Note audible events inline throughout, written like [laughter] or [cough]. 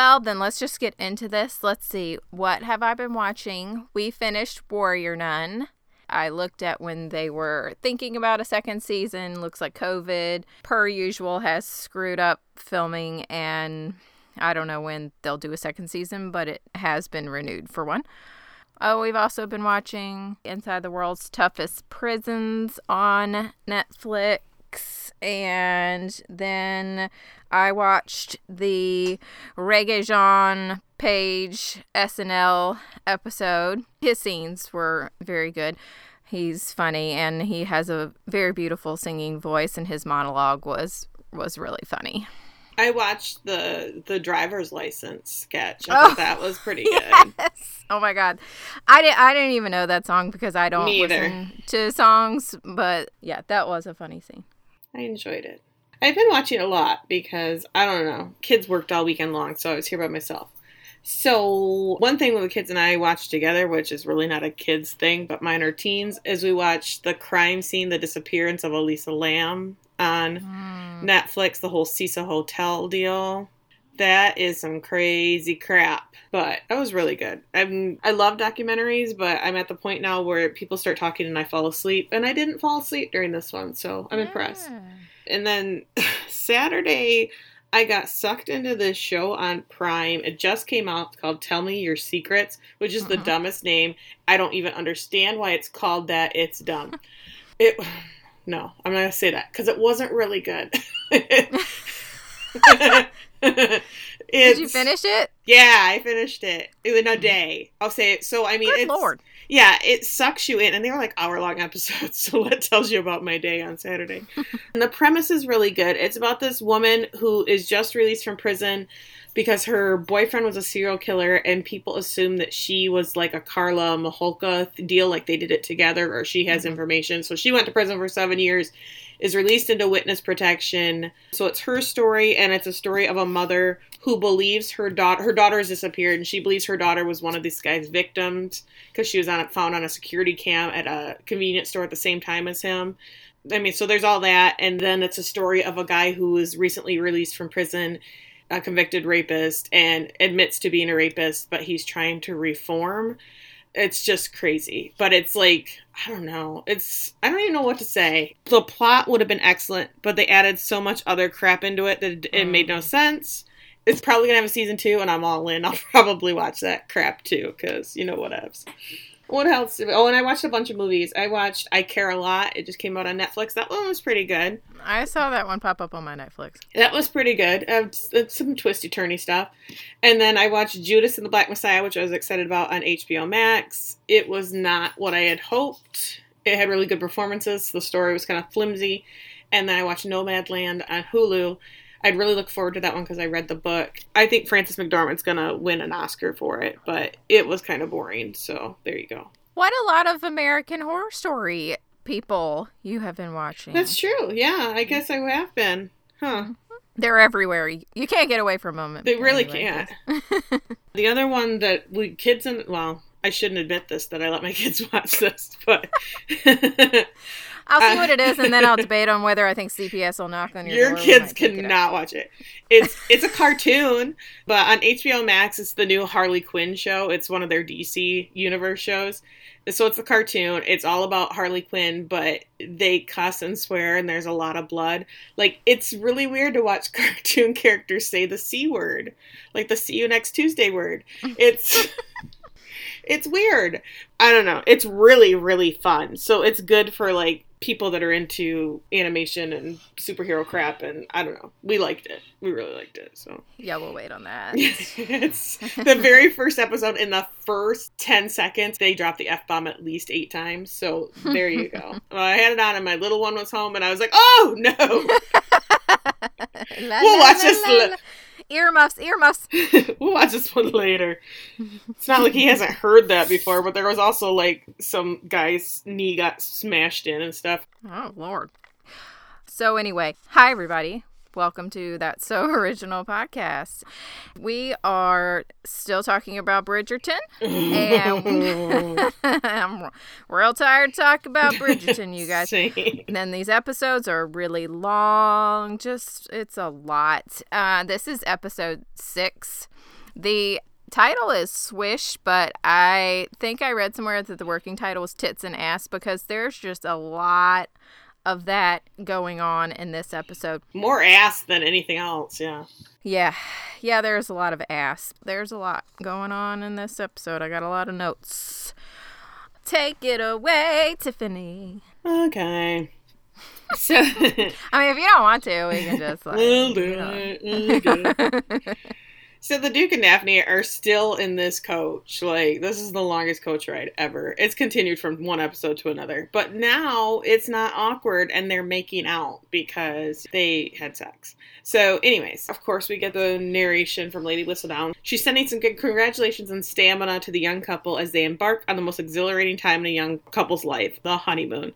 Well, then let's just get into this. Let's see. What have I been watching? We finished Warrior Nun. I looked at when they were thinking about a second season. Looks like COVID, per usual, has screwed up filming, and I don't know when they'll do a second season, but it has been renewed for one. Oh, we've also been watching Inside the World's Toughest Prisons on Netflix. And then I watched the Regé-Jean Page SNL episode. His scenes were very good. He's funny and he has a very beautiful singing voice and his monologue was was really funny. I watched the the driver's license sketch. I oh, thought that was pretty [laughs] good. Yes. Oh my god, I didn't I didn't even know that song because I don't listen to songs. But yeah, that was a funny scene. I enjoyed it. I've been watching a lot because I don't know. Kids worked all weekend long, so I was here by myself. So one thing with the kids and I watched together, which is really not a kids thing, but mine are teens, is we watched the crime scene, the disappearance of Elisa Lam on mm. Netflix, the whole Cecil Hotel deal. That is some crazy crap, but that was really good. I'm I love documentaries, but I'm at the point now where people start talking and I fall asleep, and I didn't fall asleep during this one, so I'm yeah. impressed. And then [laughs] Saturday, I got sucked into this show on Prime. It just came out called Tell Me Your Secrets, which is uh-huh. the dumbest name. I don't even understand why it's called that. It's dumb. [laughs] it [sighs] no, I'm not gonna say that because it wasn't really good. [laughs] Did you finish it? Yeah, I finished it in a mm. day. I'll say it. So I mean, Good Lord. Yeah, it sucks you in, and they were like hour long [laughs] episodes. So that tells you about my day on Saturday. [laughs] and the premise is really good. It's about this woman who is just released from prison because her boyfriend was a serial killer and people assume that she was like a Carla Homolka deal, like they did it together, or she has mm-hmm. information. So she went to prison for seven years, is released into witness protection. So it's her story, and it's a story of a mother who believes her daughter her daughter has disappeared, and she believes her daughter was one of this guy's victims because she was on found on a security cam at a convenience store at the same time as him. I mean, so there's all that, and then it's a story of a guy who was recently released from prison a convicted rapist and admits to being a rapist, but he's trying to reform. It's just crazy. But it's like, I don't know. It's, I don't even know what to say. The plot would have been excellent, but they added so much other crap into it that it made no mm. sense. It's probably going to have a season two, and I'm all in. I'll [laughs] probably watch that crap too, because you know what else. What else? Oh, and I watched a bunch of movies. I watched I Care a Lot. It just came out on Netflix. That one was pretty good. I saw that one pop up on my Netflix. That was pretty good. Uh, some twisty turny stuff. And then I watched Judas and the Black Messiah, which I was excited about on HBO Max. It was not what I had hoped. It had really good performances. The story was kind of flimsy. And then I watched Nomadland on Hulu I'd really look forward to that one because I read the book. I think Frances McDormand's gonna win an Oscar for it, but it was kind of boring. So there you go. What a lot of American Horror Story people you have been watching. That's true. Yeah, I guess I have been. Huh. They're everywhere. You can't get away from them. They really can't. [laughs] the other one that we kids and well, I shouldn't admit this that I let my kids [laughs] watch this, but [laughs] I'll see uh, what it is, and then I'll [laughs] debate on whether I think CPS will knock on your, your door. Your kids cannot watch it. It's it's a cartoon, but on HBO Max, it's the new Harley Quinn show. It's one of their DC universe shows. So it's a cartoon. It's all about Harley Quinn, but they cuss and swear, and there's a lot of blood. Like it's really weird to watch [laughs] cartoon characters say the c word, like the "see you next Tuesday" word. It's [laughs] it's weird. I don't know. It's really really fun. So it's good for like people that are into animation and superhero crap and I don't know. We liked it. We really liked it. So Yeah, we'll wait on that. [laughs] it's the very first episode in the first 10 seconds they dropped the F bomb at least 8 times. So there you go. [laughs] well, I had it on and my little one was home and I was like, "Oh, no." [laughs] la, we'll watch la, this earmuffs, earmuffs. we'll watch this one later. It's not like he hasn't heard that before, but there was also like some guy's knee got smashed in and stuff. Oh lord. So anyway, hi everybody. Welcome to That So [laughs] Original podcast. We are still talking about Bridgerton, and [laughs] I'm real tired to talk about Bridgerton, you guys. [laughs] And then these episodes are really long, just it's a lot. Uh, this is episode six. The title is Swish, but I think I read somewhere that the working title was Tits and Ass because there's just a lot of that going on in this episode. More ass than anything else, yeah. Yeah, yeah, there's a lot of ass. There's a lot going on in this episode. I got a lot of notes. Take it away, Tiffany. Okay. So [laughs] I mean, if you don't want to, we can just like. we'll do it. We'll do it. [laughs] So the Duke and Daphne are still in this coach. Like this is the longest coach ride ever. It's continued from one episode to another. But now it's not awkward and they're making out because they had sex. So anyways, of course we get the narration from Lady Whistledown. She's sending some good congratulations and stamina to the young couple as they embark on the most exhilarating time in a young couple's life, the honeymoon.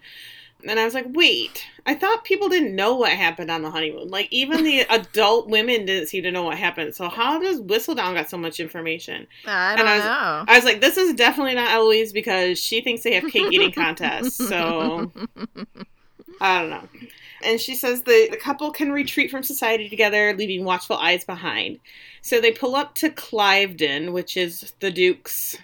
And I was like, wait, I thought people didn't know what happened on the honeymoon. Like, even the [laughs] adult women didn't seem to know what happened. So, how does Whistledown got so much information? I And don't I was- know. I was like, this is definitely not Eloise because she thinks they have cake eating contests. So, [laughs] I don't know. And she says the, the couple can retreat from society together, leaving watchful eyes behind. So, they pull up to Clyvedon, which is the Duke's.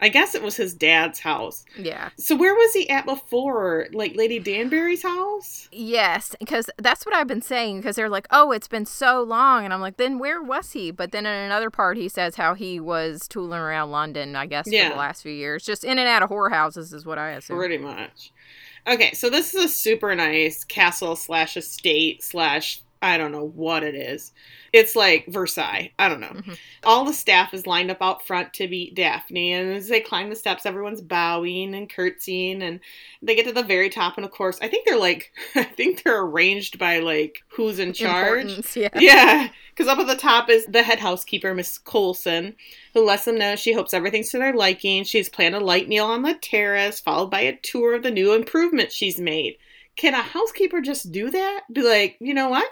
I guess it was his dad's house. yeah. So where was he at before? Like Lady Danbury's house? Yes, because that's what I've been saying. Because they're like, "Oh, it's been so long," and I'm like, "Then where was he?" But then in another part, he says how he was tooling around London. I guess for the last few years, just in and out of whorehouses, is what I assume. Pretty much. Okay, so this is a super nice castle slash estate slash I don't know what it is. It's like Versailles. I don't know. Mhm. All the staff is lined up out front to meet Daphne, and as they climb the steps, everyone's bowing and curtsying, and they get to the very top, and of course, I think they're like, [laughs] I think they're arranged by like who's in charge. Importance, Yeah. [laughs] Yeah, because up at the top is the head housekeeper, Miss Colson, who lets them know she hopes everything's to their liking. She's planned a light meal on the terrace, followed by a tour of the new improvements she's made. Can a housekeeper just do that? Be like, you know what?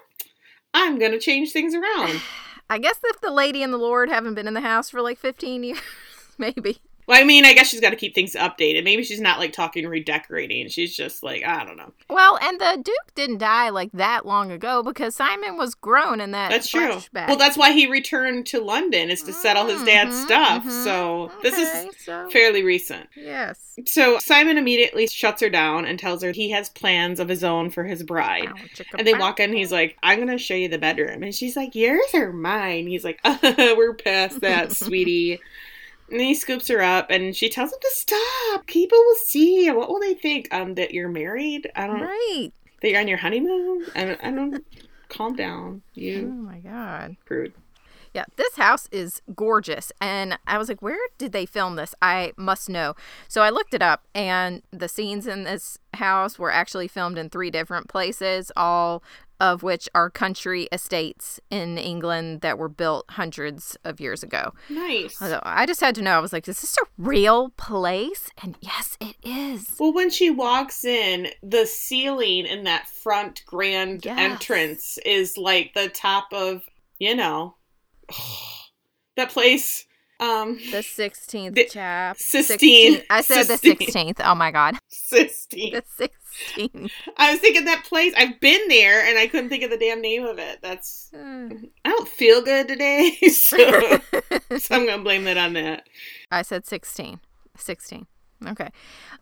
I'm gonna change things around. [sighs] I guess if the lady and the lord haven't been in the house for like 15 years, [laughs] maybe. Well, I mean, I guess she's got to keep things updated. Maybe she's not like talking redecorating. She's just like, I don't know. Well, and the Duke didn't die like that long ago because Simon was grown in that. That's true. flashback. Well, that's why he returned to London is to settle his dad's Mhm, stuff. mhm. So this is so, fairly recent. Yes. So Simon immediately shuts her down and tells her he has plans of his own for his bride. Chicka, And they walk in, he's like, I'm gonna show you the bedroom. And she's like, Yours or mine? He's like, [laughs] We're past that, [laughs] sweetie. And he scoops her up and she tells him to stop. People will see. What will they think? Um, that you're married? I don't Right. that you're on your honeymoon? I don't, I don't calm down. You Oh my god. prude. Yeah, this house is gorgeous. And I was like, where did they film this? I must know. So I looked it up, and the scenes in this house were actually filmed in three different places, all of which are country estates in England that were built hundreds of years ago. Nice. So I just had to know. I was like, is this a real place? And yes, it is. Well, when she walks in, the ceiling in that front grand Yes. entrance is like the top of, you know, [sighs] that place. Um, The 16th The- chap. Sistine. 16th. I said the 16th. Oh my God. Sistine. The 16th. I was thinking that place. I've been there, and I couldn't think of the damn name of it. That's. Uh, I don't feel good today, [laughs] so, [laughs] so I'm gonna blame that on that. I said 16. 16. Okay.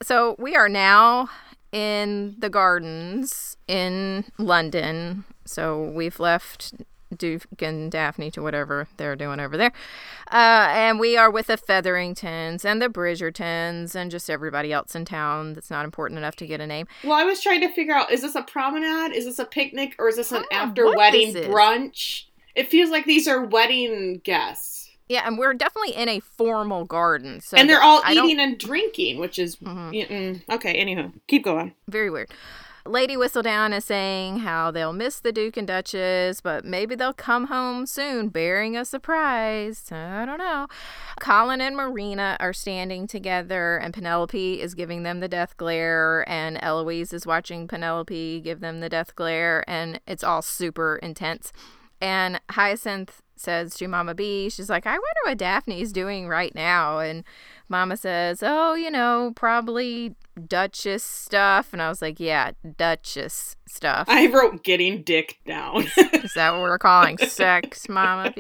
So we are now in the gardens in London. So we've left Duke and Daphne to whatever they're doing over there. Uh, and we are with the Featheringtons and the Bridgertons and just everybody else in town that's not important enough to get a name. Well, I was trying to figure out: is this a promenade? Is this a picnic? Or is this an after wedding brunch? It feels like these are wedding guests. Yeah, and we're definitely in a formal garden. So and they're all eating and drinking, which is Mhm. mm, mm. okay. Anywho, keep going. very weird. Lady Whistledown is saying how they'll miss the Duke and Duchess, but maybe they'll come home soon bearing a surprise. I don't know. Colin and Marina are standing together, and Penelope is giving them the death glare, and Eloise is watching Penelope give them the death glare, and it's all super intense. And Hyacinth says to Mama B, she's like, I wonder what Daphne's doing right now. And Mama says, Oh, you know, probably Duchess stuff. And I was like, Yeah, Duchess stuff. I wrote getting dick down. [laughs] Is that what we're calling [laughs] sex, Mama?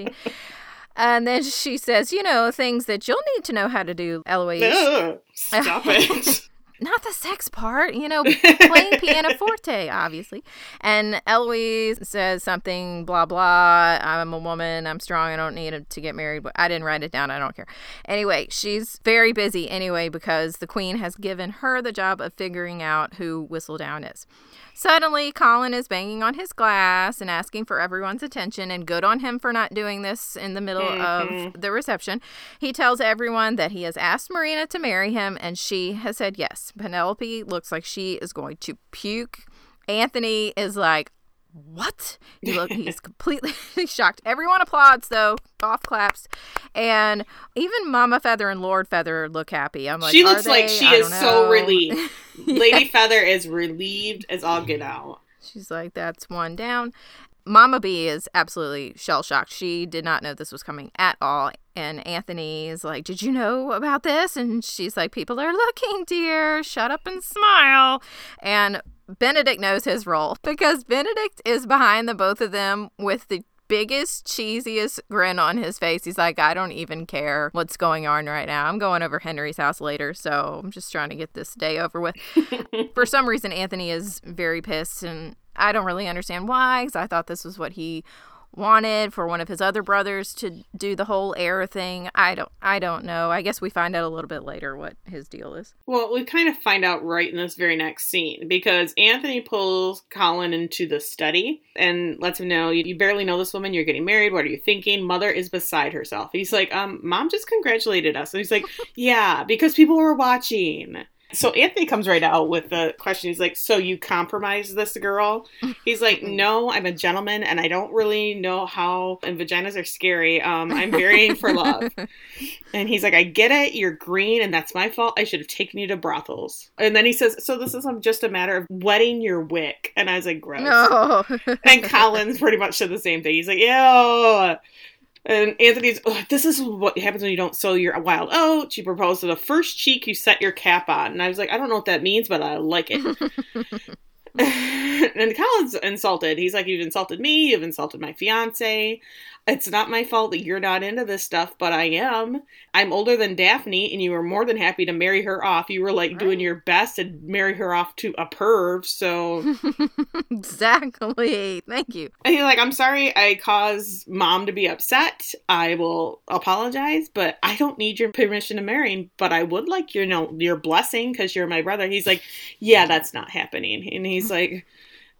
And then she says, You know, things that you'll need to know how to do, Eloise. Ugh, stop it. [laughs] not the sex part, you know, [laughs] playing pianoforte, obviously. And Eloise says something, blah, blah. I'm a woman. I'm strong. I don't need to get married. But I didn't write it down. I don't care. Anyway, she's very busy anyway because the queen has given her the job of figuring out who Whistledown is. Suddenly, Colin is banging on his glass and asking for everyone's attention, and good on him for not doing this in the middle mm-hmm. of the reception. He tells everyone that he has asked Marina to marry him, and she has said yes. Penelope looks like she is going to puke. Anthony is like, what? He look, he's [laughs] completely [laughs] shocked. Everyone applauds though, golf claps, and even Mama Feather and Lord Feather look happy. I'm like, she looks like she I is so relieved. [laughs] Lady Feather is relieved as all get out. She's like, that's one down. Mama B is absolutely shell shocked. She did not know this was coming at all. And Anthony is like, Did you know about this? And she's like, People are looking, dear. Shut up and smile. And Benedict knows his role because Benedict is behind the both of them with the biggest, cheesiest grin on his face. He's like, I don't even care what's going on right now. I'm going over Henry's house later, so I'm just trying to get this day over with. [laughs] For some reason, Anthony is very pissed, and I don't really understand why, because I thought this was what he wanted for one of his other brothers to do the whole heir thing. I don't I don't know. I guess we find out a little bit later what his deal is. Well, we kind of find out right in this very next scene because Anthony pulls Colin into the study and lets him know you barely know this woman, you're getting married, what are you thinking? Mother is beside herself. He's like, um, mom just congratulated us. And he's like, [laughs] Yeah, because people were watching. So Anthony comes right out with the question. He's like, "So you compromised this girl?" He's like, [laughs] "No, I'm a gentleman, and I don't really know how. And vaginas are scary. Um, I'm varying for love." [laughs] And he's like, "I get it. You're green, and that's my fault. I should have taken you to brothels." And then he says, "So this is just a matter of wetting your wick." And I was like, "Gross." No. and Colin's pretty much said the same thing. He's like, "Ew." And Anthony's, this is what happens when you don't sow your wild oats. You propose to the first cheek you set your cap on. And I was like, I don't know what that means, but I like it. [laughs] [laughs] and Colin's insulted. He's like, You've insulted me. You've insulted my fiance. It's not my fault that you're not into this stuff, but I am. I'm older than Daphne, and you were more than happy to marry her off. You were like right. doing your best to marry her off to a perv, so. [laughs] exactly. Thank you. And he's like, I'm sorry I caused mom to be upset. I will apologize, but I don't need your permission to marry, but I would like your, you know, your blessing because you're my brother. He's like, Yeah, that's not happening. And he's [laughs] like,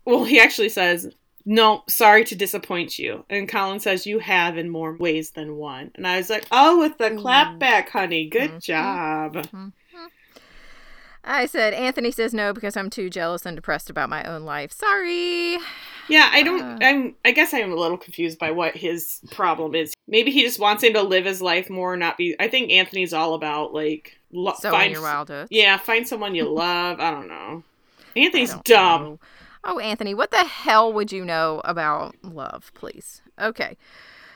well, he actually says, no, sorry to disappoint you. And Colin says, You have in more ways than one. And I was like, Oh, with the clap mm-hmm. back, honey. Good mm-hmm. job. Mm-hmm. I said, Anthony says no because I'm too jealous and depressed about my own life. Sorry. Yeah, I don't. Uh, I'm. I guess I'm a little confused by what his problem is. Maybe he just wants him to live his life more, not be. I think Anthony's all about like lo- find your wild. Yeah, find someone you [laughs] love. I don't know. Anthony's dumb. Know. Oh, Anthony, what the hell would you know about love, please? Okay.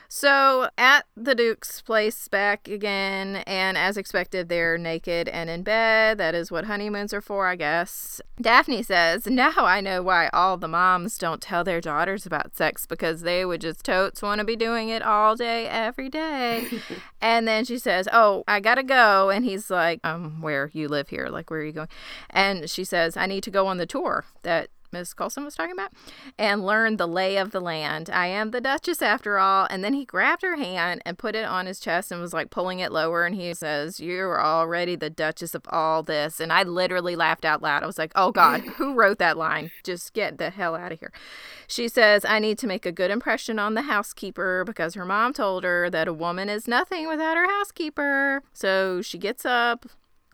So at the Duke's place back again, and as expected, they're naked and in bed. That is what honeymoons are for, I guess. Daphne says, Now I know why all the moms don't tell their daughters about sex because they would just totes want to be doing it all day, every day. [laughs] and then she says, Oh, I gotta go. And he's like, Um, where you live here? Like, where are you going? And she says, I need to go on the tour that Miss Colson was talking about, and learn the lay of the land. I am the Duchess after all. And then he grabbed her hand and put it on his chest and was like pulling it lower. And he says, You're already the Duchess of all this. And I literally laughed out loud. I was like, Oh God, [laughs] who wrote that line? Just get the hell out of here. She says, I need to make a good impression on the housekeeper because her mom told her that a woman is nothing without her housekeeper. So she gets up,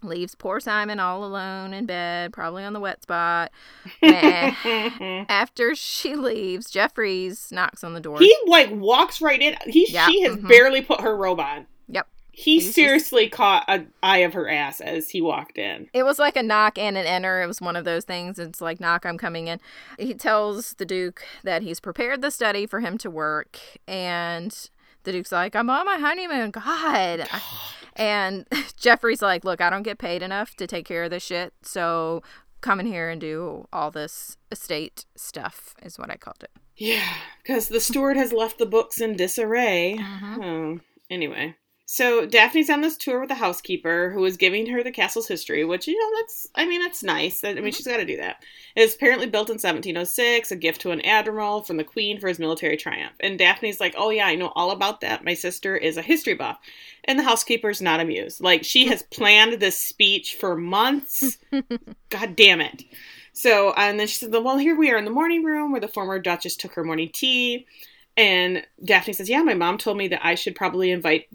leaves poor Simon all alone in bed, probably on the wet spot. [laughs] After she leaves, Jeffries knocks on the door. He like walks right in. He Yeah, she has mhm. barely put her robe on. Yep. He He's seriously caught an eye of her ass as he walked in. It was like a knock and an enter. It was one of those things. It's like knock, I'm coming in. He tells the Duke that he's prepared the study for him to work, and the Duke's like, I'm on my honeymoon. God. [gasps] And [laughs] Jeffrey's like, Look, I don't get paid enough to take care of this shit, so come in here and do all this estate stuff, is what I called it. Yeah, because the steward has left the books in disarray. Mhm. Oh, anyway. So Daphne's on this tour with the housekeeper who is giving her the castle's history, which, you know, that's, I mean, that's nice. I mean, Mhm. she's got to do that. It was apparently built in 1706, a gift to an admiral from the queen for his military triumph. And Daphne's like, oh, yeah, I know all about that. My sister is a history buff. And the housekeeper's not amused. Like, she has [laughs] planned this speech for months. [laughs] God damn it. So, and then she said, well, here we are in the morning room where the former Duchess took her morning tea. And Daphne says, yeah, my mom told me that I should probably invite,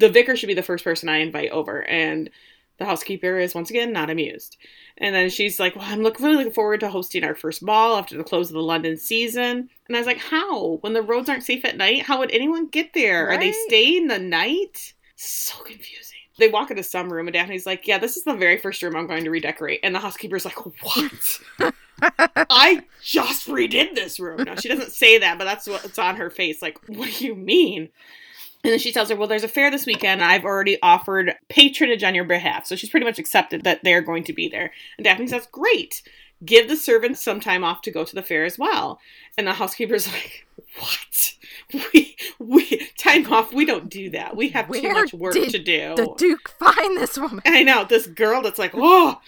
the vicar should be the first person I invite over. And the housekeeper is once again not amused. And then she's like, well, I'm look, really looking forward to hosting our first ball after the close of the London season. And I was like, how? When the roads aren't safe at night, how would anyone get there? Are they staying the night? So confusing. They walk into some room, and Daphne's like, yeah, this is the very first room I'm going to redecorate. And the housekeeper's like, what? [laughs] I just redid this room. No, she doesn't say that, but that's what's on her face. Like, what do you mean? And then she tells her, Well, there's a fair this weekend. I've already offered patronage on your behalf. So she's pretty much accepted that they're going to be there. And Daphne says, Great. Give the servants some time off to go to the fair as well. And the housekeeper's [laughs] like, What? We we time off, we don't do that. We have too much work to do. The Duke find this woman. I know this girl that's like, Oh.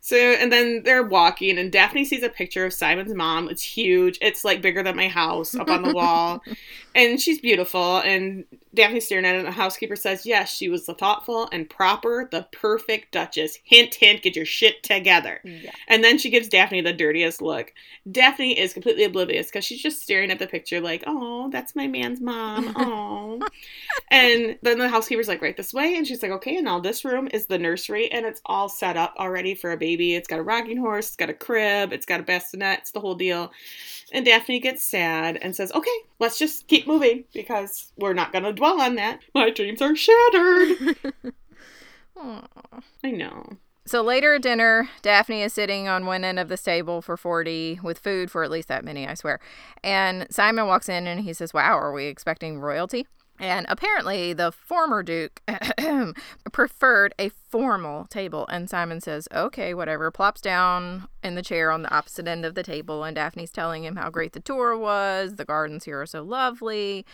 So and then they're walking, and Daphne sees a picture of Simon's mom. It's huge. It's like bigger than my house up on the wall, [laughs] and she's beautiful. And Daphne's staring at it. And the housekeeper says, "Yes, she was the thoughtful and proper, the perfect Duchess." Hint, hint. Get your shit together. Yeah. And then she gives Daphne the dirtiest look. Daphne is completely oblivious because she's just staring at the picture, like, "Oh, that's my man's mom." [laughs] Oh. and then the housekeeper's like, "Right this way," and she's like, "Okay." And now this room is the nursery, and it's all set up already for a baby. It's got a rocking horse, it's got a crib, it's got a bassinet, it's the whole deal. And Daphne gets sad and says, "Okay, let's just keep moving because we're not going to dwell on that. My dreams are shattered." [laughs] I know. So later at dinner, Daphne is sitting on one end of the table for 40 with food for at least that many, I swear. And Simon walks in and he says, Wow, are we expecting royalty? And apparently, the former Duke [clears throat] preferred a formal table. And Simon says, Okay, whatever. Plops down in the chair on the opposite end of the table. And Daphne's telling him how great the tour was. The gardens here are so lovely.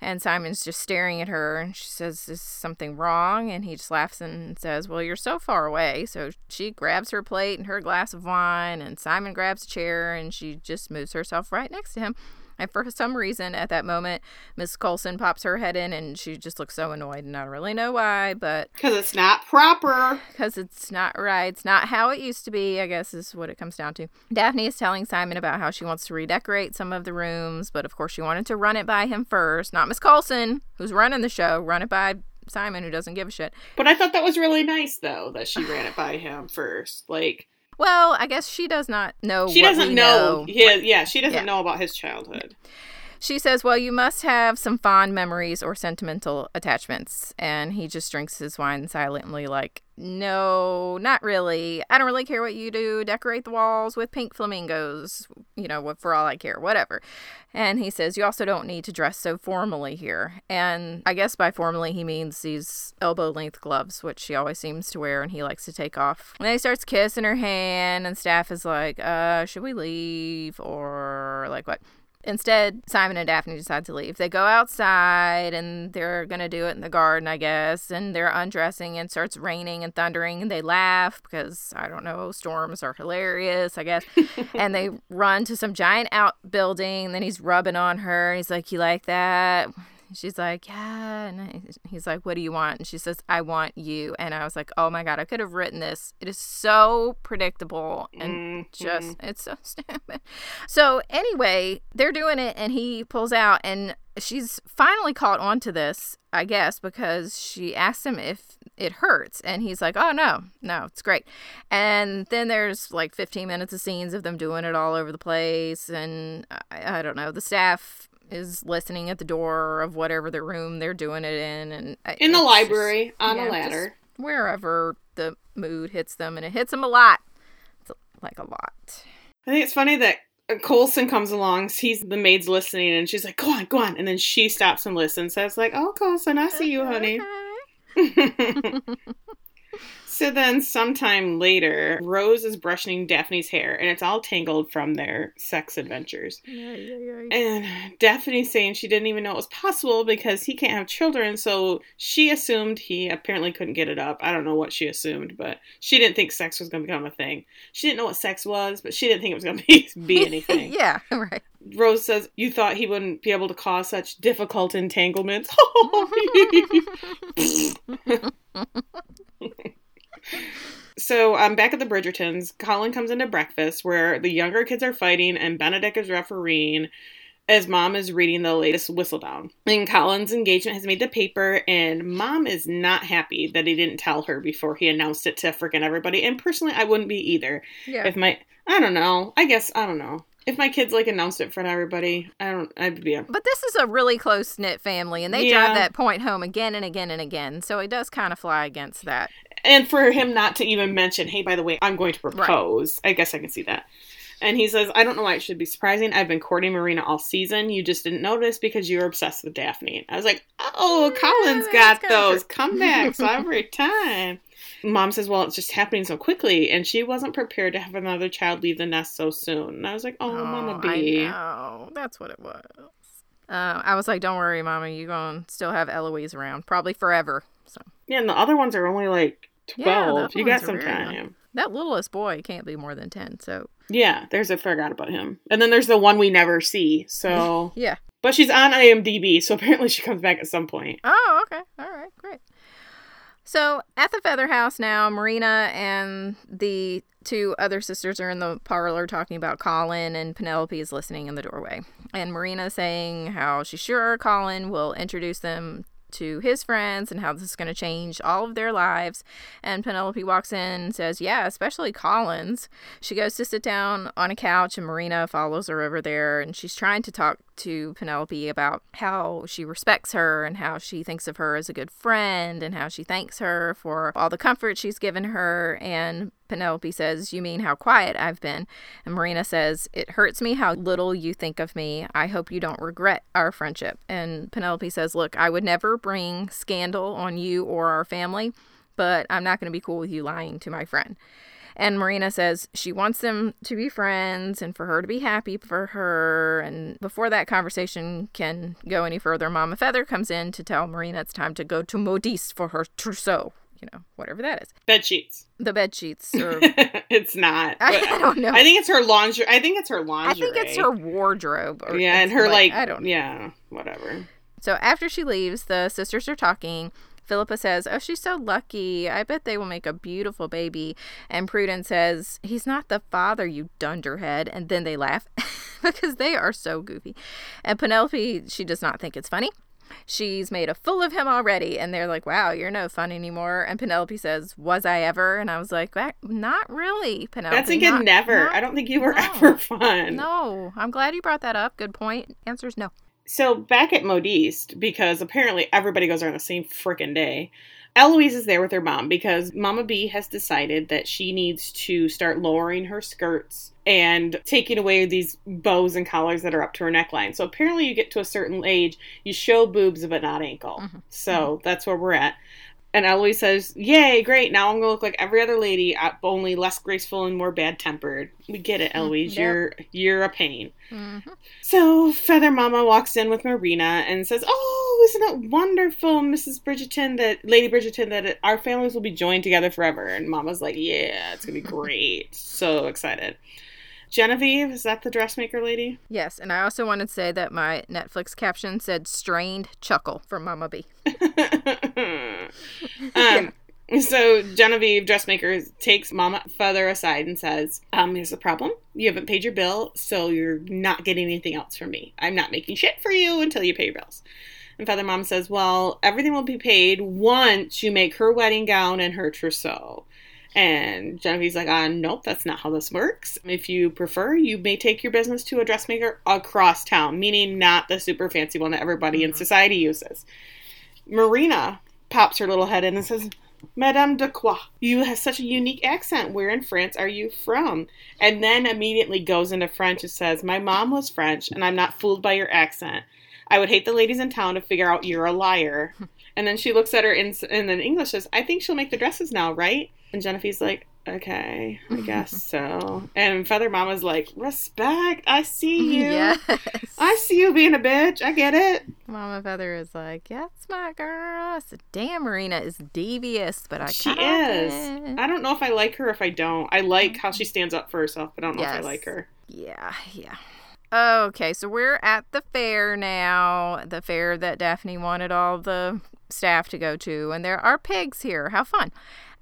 And Simon's just staring at her. And she says, Is something wrong? And he just laughs and says, Well, you're so far away. So she grabs her plate and her glass of wine. And Simon grabs a chair and she just moves herself right next to him. And for some reason, at that moment, Miss Colson pops her head in and she just looks so annoyed. And I don't really know why, but Because it's not proper. because it's not right. It's not how it used to be, I guess, is what it comes down to. Daphne is telling Simon about how she wants to redecorate some of the rooms, but of course, she wanted to run it by him first. Not Miss Colson, who's running the show, run it by Simon, who doesn't give a shit. But I thought that was really nice, though, that she ran it by him first. Like, Well, I guess she does not know. she doesn't know. know. Yeah, yeah, she doesn't Yeah. know about his childhood. She says, Well, you must have some fond memories or sentimental attachments. And he just drinks his wine silently, like, No, not really. I don't really care what you do. Decorate the walls with pink flamingos, you know, for all I care, whatever. And he says, You also don't need to dress so formally here. And I guess by formally, he means these elbow length gloves, which she always seems to wear and he likes to take off. And then he starts kissing her hand, and staff is like, Uh, should we leave? Or like, what? Instead, Simon and Daphne decide to leave. They go outside and they're going to do it in the garden, I guess. And they're undressing and starts raining and thundering. And they laugh because, I don't know, storms are hilarious, I guess. [laughs] and they run to some giant outbuilding. And then he's rubbing on her. And he's like, You like that? She's like, yeah. And he's like, what do you want? And she says, I want you. And I was like, oh my God, I could have written this. It is so predictable and mm-hmm. just, it's so [laughs] stupid. So anyway, they're doing it and he pulls out and she's finally caught on to this, I guess, because she asks him if it hurts. And he's like, oh, no, no, it's great. And then there's like 15 minutes of scenes of them doing it all over the place. And I, I don't know, the staff is listening at the door of whatever the room they're doing it in. And in the library, just, on yeah, a ladder. Wherever the mood hits them. And it hits them a lot. It's like a lot. I think it's funny that uh, Colson comes along, sees the maid's listening, and she's like, "Go on, go on." And then she stops and listens. So it's like, "Oh, Colson, I see you, [laughs] honey." [laughs] [laughs] So then, sometime later, Rose is brushing Daphne's hair, and it's all tangled from their sex adventures. Yeah, yeah, yeah. And Daphne's saying she didn't even know it was possible because he can't have children, so she assumed he apparently couldn't get it up. I don't know what she assumed, but she didn't think sex was going to become a thing. She didn't know what sex was, but she didn't think it was going to be, [laughs] be anything. [laughs] yeah, right. Rose says, You thought he wouldn't be able to cause such difficult entanglements. [laughs] so um, back at the Bridgertons. Colin comes into breakfast where the younger kids are fighting and Benedict is refereeing as mom is reading the latest Whistledown. And Colin's engagement has made the paper, and mom is not happy that he didn't tell her before he announced it to freaking everybody. And personally, I wouldn't be either. Yeah. If my, I don't know. I guess, I don't know if my kids like announced it in front of everybody, I don't. I'd be. A... But this is a really close knit family, and they yeah. drive that point home again and again and again. So it does kind of fly against that. And for him not to even mention, hey, by the way, I'm going to propose. Right. I guess I can see that. And he says, I don't know why it should be surprising. I've been courting Marina all season. You just didn't notice because you were obsessed with Daphne. I was like, oh, yeah, Colin's got those comebacks [laughs] every time. Mom says, Well, it's just happening so quickly. And she wasn't prepared to have another child leave the nest so soon. And I was like, Oh, oh Mama B. Oh, That's what it was. Uh, I was like, Don't worry, Mama. You're going to still have Eloise around, probably forever. So Yeah, and the other ones are only like 12. Yeah, you got some time. Young. That littlest boy can't be more than 10. So Yeah, there's a forgot about him. And then there's the one we never see. So [laughs] Yeah. But she's on IMDb, so apparently she comes back at some point. Oh, okay. All right, great. So at the Feather House now, Marina and the two other sisters are in the parlor talking about Colin, and Penelope is listening in the doorway. And Marina saying how she's sure Colin will introduce them to his friends and how this is going to change all of their lives. And Penelope walks in and says, Yeah, especially Colin's. She goes to sit down on a couch, and Marina follows her over there. And she's trying to talk to Penelope about how she respects her and how she thinks of her as a good friend and how she thanks her for all the comfort she's given her. And Penelope says, You mean how quiet I've been? And Marina says, It hurts me how little you think of me. I hope you don't regret our friendship. And Penelope says, Look, I would never bring scandal on you or our family, but I'm not going to be cool with you lying to my friend. And Marina says she wants them to be friends and for her to be happy for her. And before that conversation can go any further, Mama Feather comes in to tell Marina it's time to go to Modiste for her trousseau. You know, whatever that is. Bed sheets. The bed sheets. Or... [laughs] it's not. [laughs] I, I, don't know. I think it's her lingerie. I think it's her lingerie. I think it's her wardrobe. yeah, and her like, like I don't. Yeah, whatever. So after she leaves, the sisters are talking Philippa says, Oh, she's so lucky. I bet they will make a beautiful baby. And Prudence says, He's not the father, you dunderhead. And then they laugh [laughs] because they are so goofy. And Penelope, she does not think it's funny. She's made a fool of him already. And they're like, Wow, you're no fun anymore. And Penelope says, Was I ever? And I was like, Not really, Penelope. That's a good not, never. Not, I don't think you were no, ever [laughs] fun. No. I'm glad you brought that up. Good point. Answer's no so back at Modiste, because apparently everybody goes there on the same freaking day, Eloise is there with her mom because Mama B has decided that she needs to start lowering her skirts and taking away these bows and collars that are up to her neckline. So apparently, you get to a certain age, you show boobs but not ankle. Mm-hmm. So mm-hmm. that's where we're at. And Eloise says, Yay, great. Now I'm going to look like every other lady, uh, only less graceful and more bad tempered. We get it, Eloise. Yep. You're you're a pain. Mm-hmm. So Feather Mama walks in with Marina and says, Oh, isn't it wonderful, Mrs. Bridgerton, that Lady Bridgerton, that it, our families will be joined together forever? And Mama's like, Yeah, it's going to be great. [laughs] so excited. Genevieve, is that the dressmaker lady? Yes, and I also wanted to say that my Netflix caption said strained chuckle from Mama B. [laughs] [laughs] um, so Genevieve, dressmaker, takes Mama Feather aside and says, um, here's the problem. You haven't paid your bill, so you're not getting anything else from me. I'm not making shit for you until you pay your bills. And Feather Mom says, Well, everything will be paid once you make her wedding gown and her trousseau. And Genevieve's like, uh, nope, that's not how this works. If you prefer, you may take your business to a dressmaker across town, meaning not the super fancy one that everybody mm-hmm. in society uses. Marina pops her little head in and says, Madame de Croix, you have such a unique accent. Where in France are you from? And then immediately goes into French and says, My mom was French, and I'm not fooled by your accent. I would hate the ladies in town to figure out you're a liar. [laughs] And then she looks at her in, in English says, I think she'll make the dresses now, right? And Genevieve's like, okay, I guess [laughs] so. And Feather Mama's like, respect, I see [laughs] you. Yes. I see you being a bitch. I get it. Mama Feather is like, yes, my girl. So, damn, Marina is devious, but I She is. It. I don't know if I like her if I don't. I like how she mm-hmm. stands up for herself, but I don't know yes. if I like her. Yeah, yeah. Okay, so we're at the fair now. The fair that Daphne wanted all the staff to go to, and there are pigs here. How fun!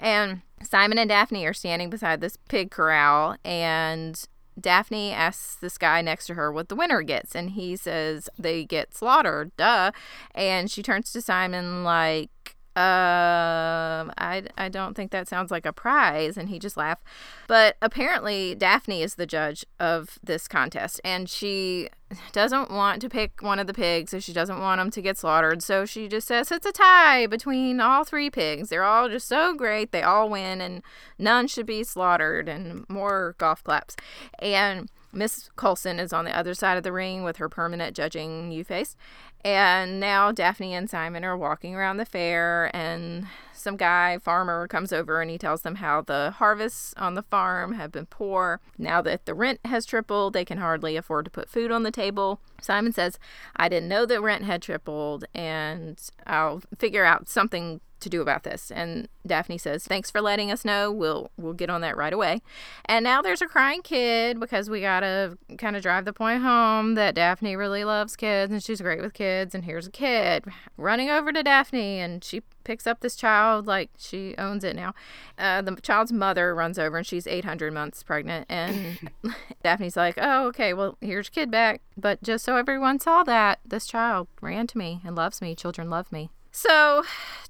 And Simon and Daphne are standing beside this pig corral, and Daphne asks this guy next to her what the winner gets, and he says they get slaughtered, duh. And she turns to Simon like, um, I, I don't think that sounds like a prize. And he just laughed. But apparently, Daphne is the judge of this contest, and she doesn't want to pick one of the pigs, so she doesn't want them to get slaughtered. So she just says it's a tie between all three pigs. They're all just so great. They all win, and none should be slaughtered, and more golf claps. And Miss Colson is on the other side of the ring with her permanent judging you face. And now Daphne and Simon are walking around the fair, and some guy, farmer, comes over and he tells them how the harvests on the farm have been poor. Now that the rent has tripled, they can hardly afford to put food on the table. Simon says, I didn't know that rent had tripled, and I'll figure out something to do about this. And Daphne says, "Thanks for letting us know. We'll we'll get on that right away." And now there's a crying kid because we got to kind of drive the point home that Daphne really loves kids and she's great with kids and here's a kid running over to Daphne and she picks up this child like she owns it now. Uh, the child's mother runs over and she's 800 months pregnant and [laughs] Daphne's like, "Oh, okay. Well, here's your kid back." But just so everyone saw that, this child ran to me and loves me. Children love me. So,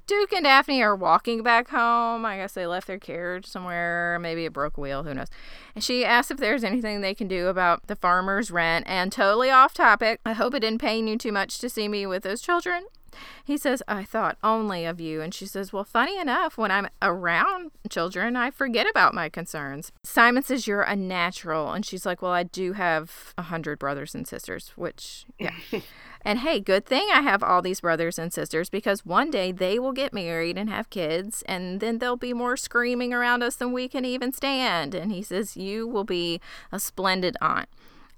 Duke and Daphne are walking back home. I guess they left their carriage somewhere. Maybe it broke a wheel. Who knows? And she asks if there's anything they can do about the farmer's rent. And totally off topic, I hope it didn't pain you too much to see me with those children. He says, I thought only of you. And she says, Well, funny enough, when I'm around children, I forget about my concerns. Simon says, You're a natural. And she's like, Well, I do have a hundred brothers and sisters, which, yeah. [laughs] And hey, good thing I have all these brothers and sisters because one day they will get married and have kids, and then there'll be more screaming around us than we can even stand. And he says, You will be a splendid aunt.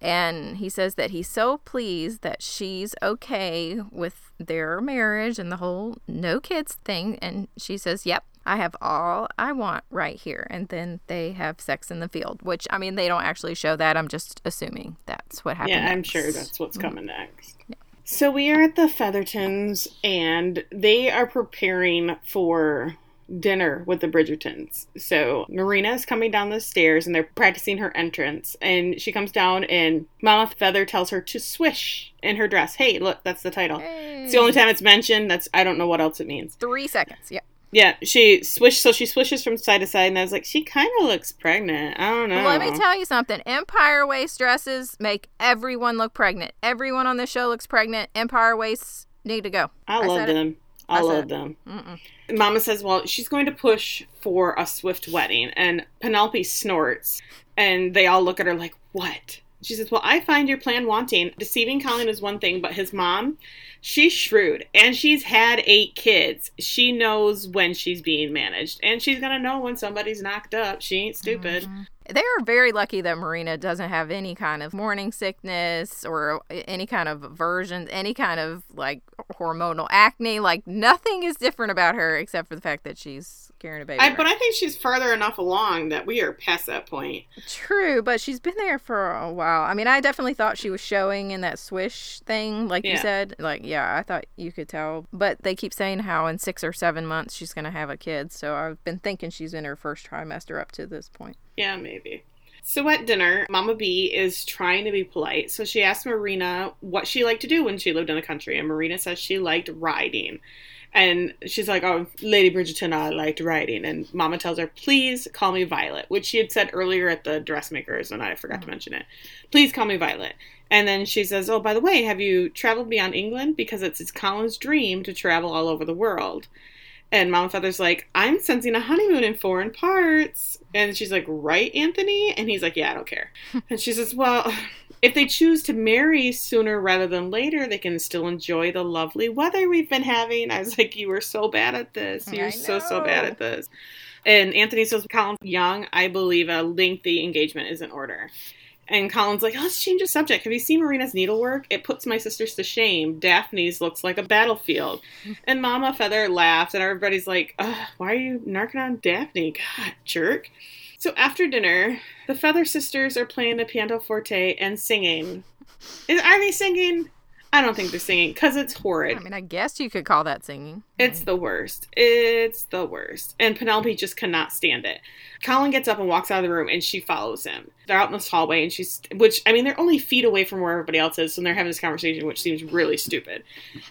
And he says that he's so pleased that she's okay with their marriage and the whole no kids thing. And she says, Yep, I have all I want right here. And then they have sex in the field, which I mean, they don't actually show that. I'm just assuming that's what happened. Yeah, I'm sure that's what's mm-hmm. coming next. Yeah. So we are at the Feathertons, and they are preparing for dinner with the Bridgertons. So Marina is coming down the stairs and they're practicing her entrance. And she comes down and Mama Feather tells her to swish in her dress. Hey, look, that's the title. Hey. It's the only time it's mentioned. That's I don't know what else it means. Three seconds, yeah. Yeah, she swish. So she swishes from side to side, and I was like, she kind of looks pregnant. I don't know. Well, let me tell you something. Empire waist dresses make everyone look pregnant. Everyone on the show looks pregnant. Empire waists need to go. I, I love them. It. I, I love them. Mm-mm. Mama says, well, she's going to push for a swift wedding, and Penelope snorts, and they all look at her like, what? She says, well, I find your plan wanting. Deceiving Colin is one thing, but his mom she's shrewd and she's had eight kids. She knows when she's being managed and she's going to know when somebody's knocked up. She ain't stupid. Mm-hmm. They are very lucky that Marina doesn't have any kind of morning sickness or uh, any kind of aversion, any kind of like hormonal acne. Like nothing is different about her except for the fact that she's carrying a baby. I, but I think she's further enough along that we are past that point. True, but she's been there for a while. I mean, I definitely thought she was showing in that swish thing, like you said. Like, yeah, I thought you could tell. But they keep saying how in six or seven months she's going to have a kid. So I've been thinking she's in her first trimester up to this point. Yeah, maybe. So at dinner, Mama B is trying to be polite. So she asks Marina what she liked to do when she lived in the country. And Marina says she liked riding. And she's like, Oh, Lady Bridgerton, I liked riding. And Mama tells her, Please call me Violet, which she had said earlier at the dressmakers, and I forgot to mm-hmm. mention it. Please call me Violet. And then she says, Oh, by the way, have you traveled beyond England? Because it's, it's Colin's dream to travel all over the world. And Mama Feather's like, I'm sensing a honeymoon in foreign parts. And she's like, Right, Anthony? And he's like, Yeah, I don't care. and she says, Well, if they choose to marry sooner rather than later, they can still enjoy the lovely weather we've been having. I was like, You were so bad at this. You're so, so bad at this. And Anthony says, Colin Young, I believe a lengthy engagement is in order. And Colin's like, oh, let's change the subject. Have you seen Marina's needlework? It puts my sisters to shame. Daphne's looks like a battlefield. [laughs] And Mama Feather laughs, and everybody's like, why are you narking on Daphne? God, jerk. So after dinner, the Feather sisters are playing the pianoforte and singing. Is, are they singing? I don't think they're singing because it's horrid. I mean, I guess you could call that singing. It's the worst. It's the worst. And Penelope just cannot stand it. Colin gets up and walks out of the room and she follows him. They're out in this hallway and she's, which, I mean, they're only feet away from where everybody else is. And they're having this conversation, which seems really stupid.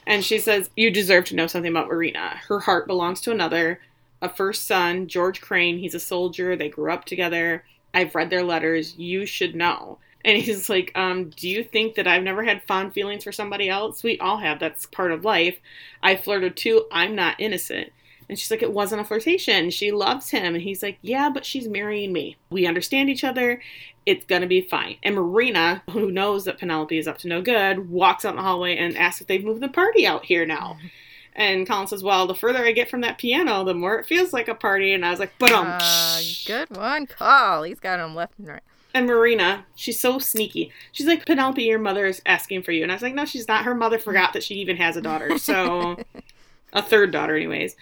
And she says, You deserve to know something about Marina. Her heart belongs to another, a first son, George Crane. He's a soldier. They grew up together. I've read their letters. You should know. And he's like, um, do you think that I've never had fond feelings for somebody else? We all have. That's part of life. I flirted too. I'm not innocent. And she's like, it wasn't a flirtation. She loves him. And he's like, yeah, but she's marrying me. We understand each other. It's going to be fine. And Marina, who knows that Penelope is up to no good, walks out in the hallway and asks if they've moved the party out here now. [laughs] And Colin says, well, the further I get from that piano, the more it feels like a party. And I was like, but um, Uh, good one call. He's got him left and right. And Marina, she's so sneaky. She's like, Penelope, your mother is asking for you. And I was like, no, she's not. Her mother forgot that she even has a daughter. So, [laughs] a third daughter, anyways.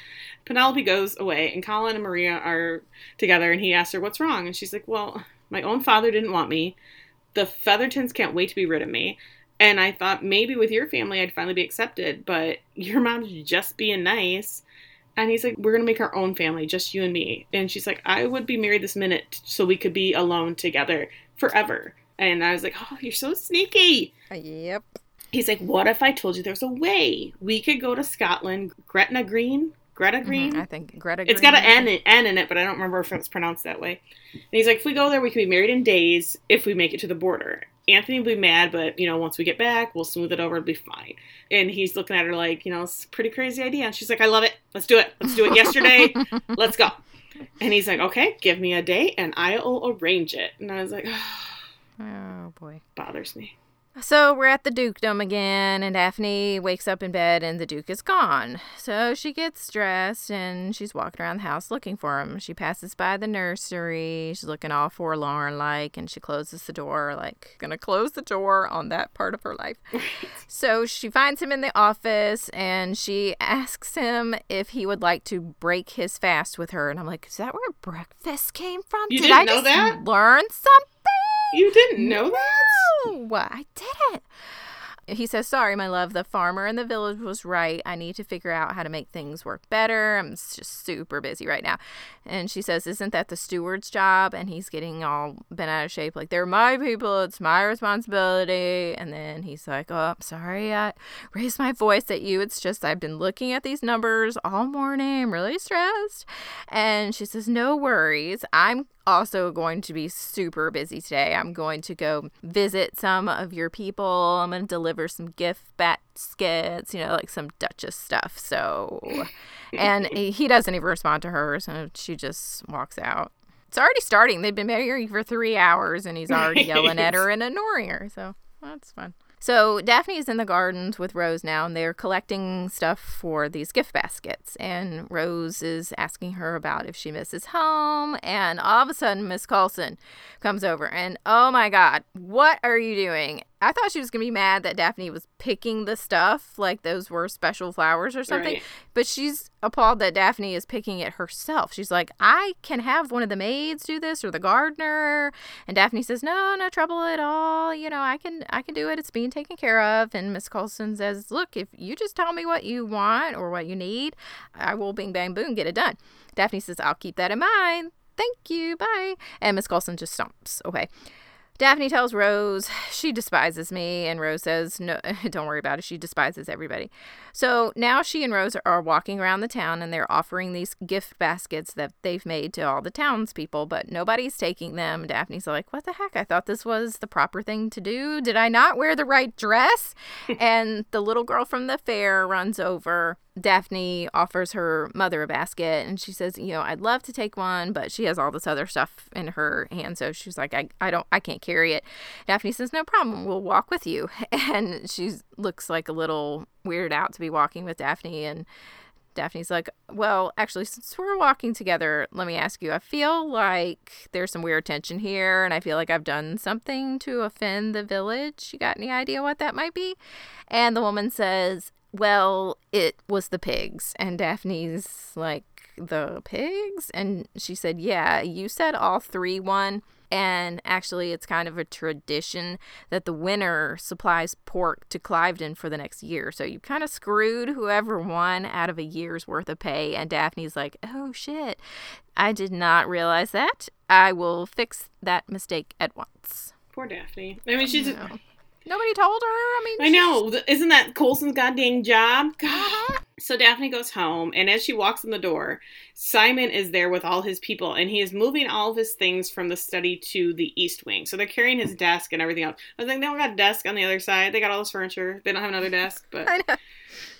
Penelope goes away, and Colin and Maria are together, and he asks her, what's wrong? And she's like, well, my own father didn't want me. The Feathertons can't wait to be rid of me. And I thought maybe with your family I'd finally be accepted, but your mom's just being nice. And he's like, We're going to make our own family, just you and me. And she's like, I would be married this minute so we could be alone together forever. And I was like, Oh, you're so sneaky. Uh, yep. He's like, What if I told you there's a way? We could go to Scotland, Gretna Green? Greta Green? Mhm, I think Greta. It's got an N in, N in it, but I don't remember if it's pronounced that way. And he's like, if we go there, we can be married in days if we make it to the border. Anthony will be mad, but you know, once we get back, we'll smooth it over. It'll be fine. And he's looking at her like, you know, it's a pretty crazy idea. And she's like, I love it. Let's do it. Let's do it yesterday. [laughs] Let's go. And he's like, okay, give me a date and I'll arrange it. And I was like, [sighs] Oh boy. bothers me. So we're at the dukedom again, and Daphne wakes up in bed, and the duke is gone. So she gets dressed, and she's walking around the house looking for him. She passes by the nursery. She's looking all forlorn like, and she closes the door, like gonna close the door on that part of her life. [laughs] So she finds him in the office, and she asks him if he would like to break his fast with her. And I'm like, is that where breakfast came from? You Did didn't I know just that? learn something? You didn't know that? No, I didn't. He says, Sorry, my love. The farmer in the village was right. I need to figure out how to make things work better. I'm just super busy right now. And she says, Isn't that the steward's job? And he's getting all bent out of shape. Like, they're my people. It's my responsibility. And then he's like, Oh, I'm sorry. I raised my voice at you. It's just I've been looking at these numbers all morning. I'm really stressed. And she says, No worries. I'm also going to be super busy today. I'm going to go visit some of your people. I'm going to deliver some gift baskets, you know, like some Duchess stuff. So, and [laughs] he doesn't even respond to her. So she just walks out. It's already starting. They've been married for three hours and he's already yelling at her [laughs] and ignoring her. So that's fun. So Daphne is in the gardens with Rose now, and they're collecting stuff for these gift baskets. And Rose is asking her about if she misses home. And all of a sudden, Miss Colson comes over, and oh my God, what are you doing? I thought she was going to be mad that Daphne was picking the stuff like those were special flowers or something. Right. But she's appalled that Daphne is picking it herself. She's like, I can have one of the maids do this or the gardener. And Daphne says, No, no trouble at all. You know, I can I can do it. It's being taken care of. And Miss Colson says, Look, if you just tell me what you want or what you need, I will bing bang boom get it done. Daphne says, I'll keep that in mind. Thank you. Bye. And Miss Colson just stomps away. Daphne tells Rose she despises me, and Rose says, No, [laughs] don't worry about it. She despises everybody. So now she and Rose are walking around the town and they're offering these gift baskets that they've made to all the townspeople, but nobody's taking them. Daphne's like, What the heck? I thought this was the proper thing to do. Did I not wear the right dress? [laughs] and the little girl from the fair runs over Daphne offers her mother a basket and she says, you know, I'd love to take one, but she has all this other stuff in her hand. So she's like, I, I don't, I can't carry it. Daphne says, no problem. We'll walk with you. [laughs] And she looks like a little weirded out to be walking with Daphne. And Daphne's like, well, actually, since we're walking together, let me ask you, I feel like there's some weird tension here. And I feel like I've done something to offend the village. You got any idea what that might be? And the woman says, well, it was the pigs. And Daphne's like, the pigs? And she said, yeah, you said all three won. And actually, it's kind of a tradition that the winner supplies pork to Clyvedon for the next year. So you kind of screwed whoever won out of a year's worth of pay. And Daphne's like, oh shit, I did not realize that. I will fix that mistake at once. Poor Daphne. I mean, she's. I. Nobody told her. I mean, I know. Isn't that Colson's goddamn job? Uh-huh. God. [sighs] So Daphne goes home, and as she walks in the door, Simon is there with all his people, and he is moving all of his things from the study to the east wing. So they're carrying his desk and everything else. I was like, they don't got a desk on the other side. They got all this furniture. They don't have another desk, but [laughs] I know.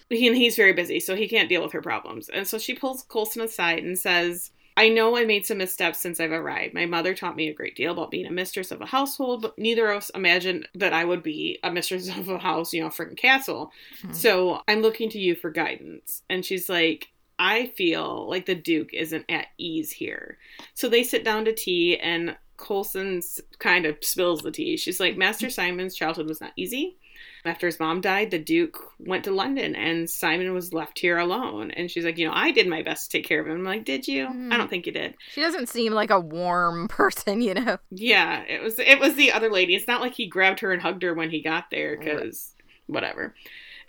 he, and he's very busy, so he can't deal with her problems. And so she pulls Colson aside and says, I know I made some missteps since I've arrived. My mother taught me a great deal about being a mistress of a household, but neither of us imagined that I would be a mistress [laughs] of a house, you know, a freaking castle. Mhm. So I'm looking to you for guidance. And she's like, I feel like the Duke isn't at ease here. So they sit down to tea, and Colson kind of spills the tea. She's like, Master [laughs] Simon's childhood was not easy. After his mom died, the Duke went to London and Simon was left here alone. And she's like, You know, I did my best to take care of him. I'm like, Did you? Mhm. I don't think you did. She doesn't seem like a warm [laughs] person, you know. Yeah, it was it was the other lady. It's not like he grabbed her and hugged her when he got there because whatever.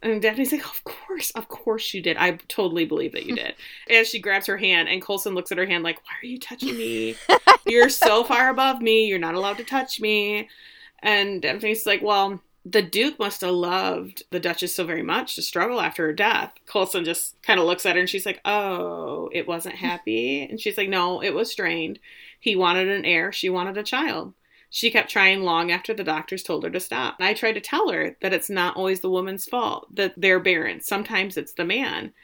And Daphne's like, "Of course, of course you did. I totally believe that you did." [laughs] As she grabs her hand, and Colson looks at her hand like, "Why are you touching me? [laughs] You're so far above me. You're not allowed to touch me." And Daphne's like, "Well." The Duke must have loved the Duchess so very much to struggle after her death. Colson just kind of looks at her and she's like, Oh, it wasn't happy? And she's like, No, it was strained. He wanted an heir, she wanted a child. She kept trying long after the doctors told her to stop. I tried to tell her that it's not always the woman's fault that they're barren. Sometimes it's the man.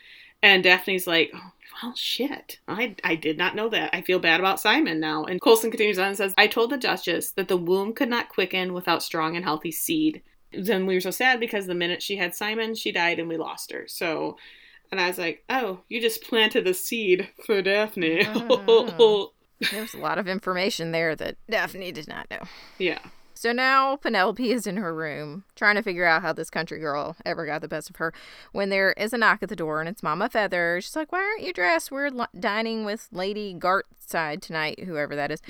And Daphne's like, oh, well, shit. I, I did not know that. I feel bad about Simon now. And Colson continues on and says, I told the Duchess that the womb could not quicken without strong and healthy seed. Then we were so sad because the minute she had Simon, she died and we lost her. So, and I was like, oh, you just planted the seed for Daphne. Oh. [laughs] There's a lot of information there that Daphne did not know. yeah. So now Penelope is in her room trying to figure out how this country girl ever got the best of her when there is a knock at the door and it's Mama Feather. She's like, Why aren't you dressed? We're li- dining with Lady Gartside tonight, whoever that is.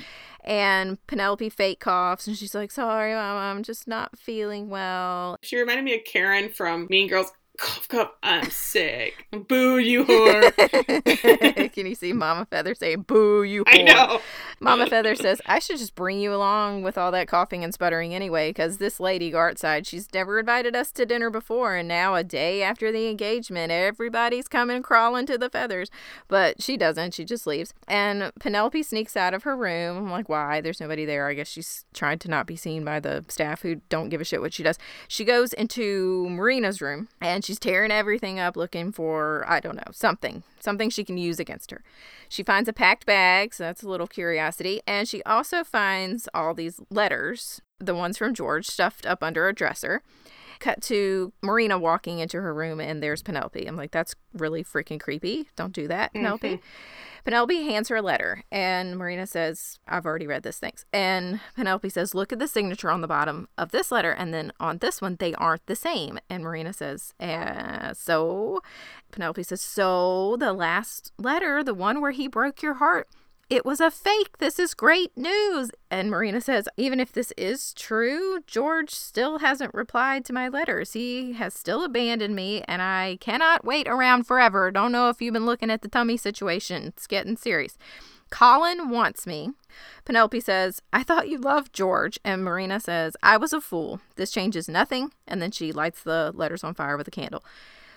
And Penelope fake coughs and she's like, Sorry, Mama, I'm just not feeling well. She reminded me of Karen from Mean Girls. Cough, cough, I'm sick. Boo, you whore. [laughs] Can you see Mama Feather saying, Boo, you whore? I know. Mama Feather says, I should just bring you along with all that coughing and sputtering anyway, because this lady, Gartside, she's never invited us to dinner before, and now a day after the engagement, everybody's coming crawling to the feathers. But she doesn't. She just leaves. And Penelope sneaks out of her room. I'm like, why? There's nobody there. I guess she's trying to not be seen by the staff who don't give a shit what she does. She goes into Marina's room, and she's tearing everything up looking for, I don't know, something. Something she can use against her. She finds a packed bag, so that's a little curiosity. And she also finds all these letters, the ones from George, stuffed up under a dresser. Cut to Marina walking into her room, and there's Penelope. I'm like, that's really freaking creepy. Don't do that, Penelope. Mhm. Penelope hands her a letter, and Marina says, I've already read this, thanks. And Penelope says, Look at the signature on the bottom of this letter, and then on this one, they aren't the same. And Marina says, uh, So? Penelope says, So the last letter, the one where he broke your heart, it was a fake. This is great news. And Marina says, even if this is true, George still hasn't replied to my letters. He has still abandoned me, and I cannot wait around forever. Don't know if you've been looking at the tummy situation. It's getting serious. Colin wants me. Penelope says, I thought you loved George. And Marina says, I was a fool. This changes nothing. And then she lights the letters on fire with a candle.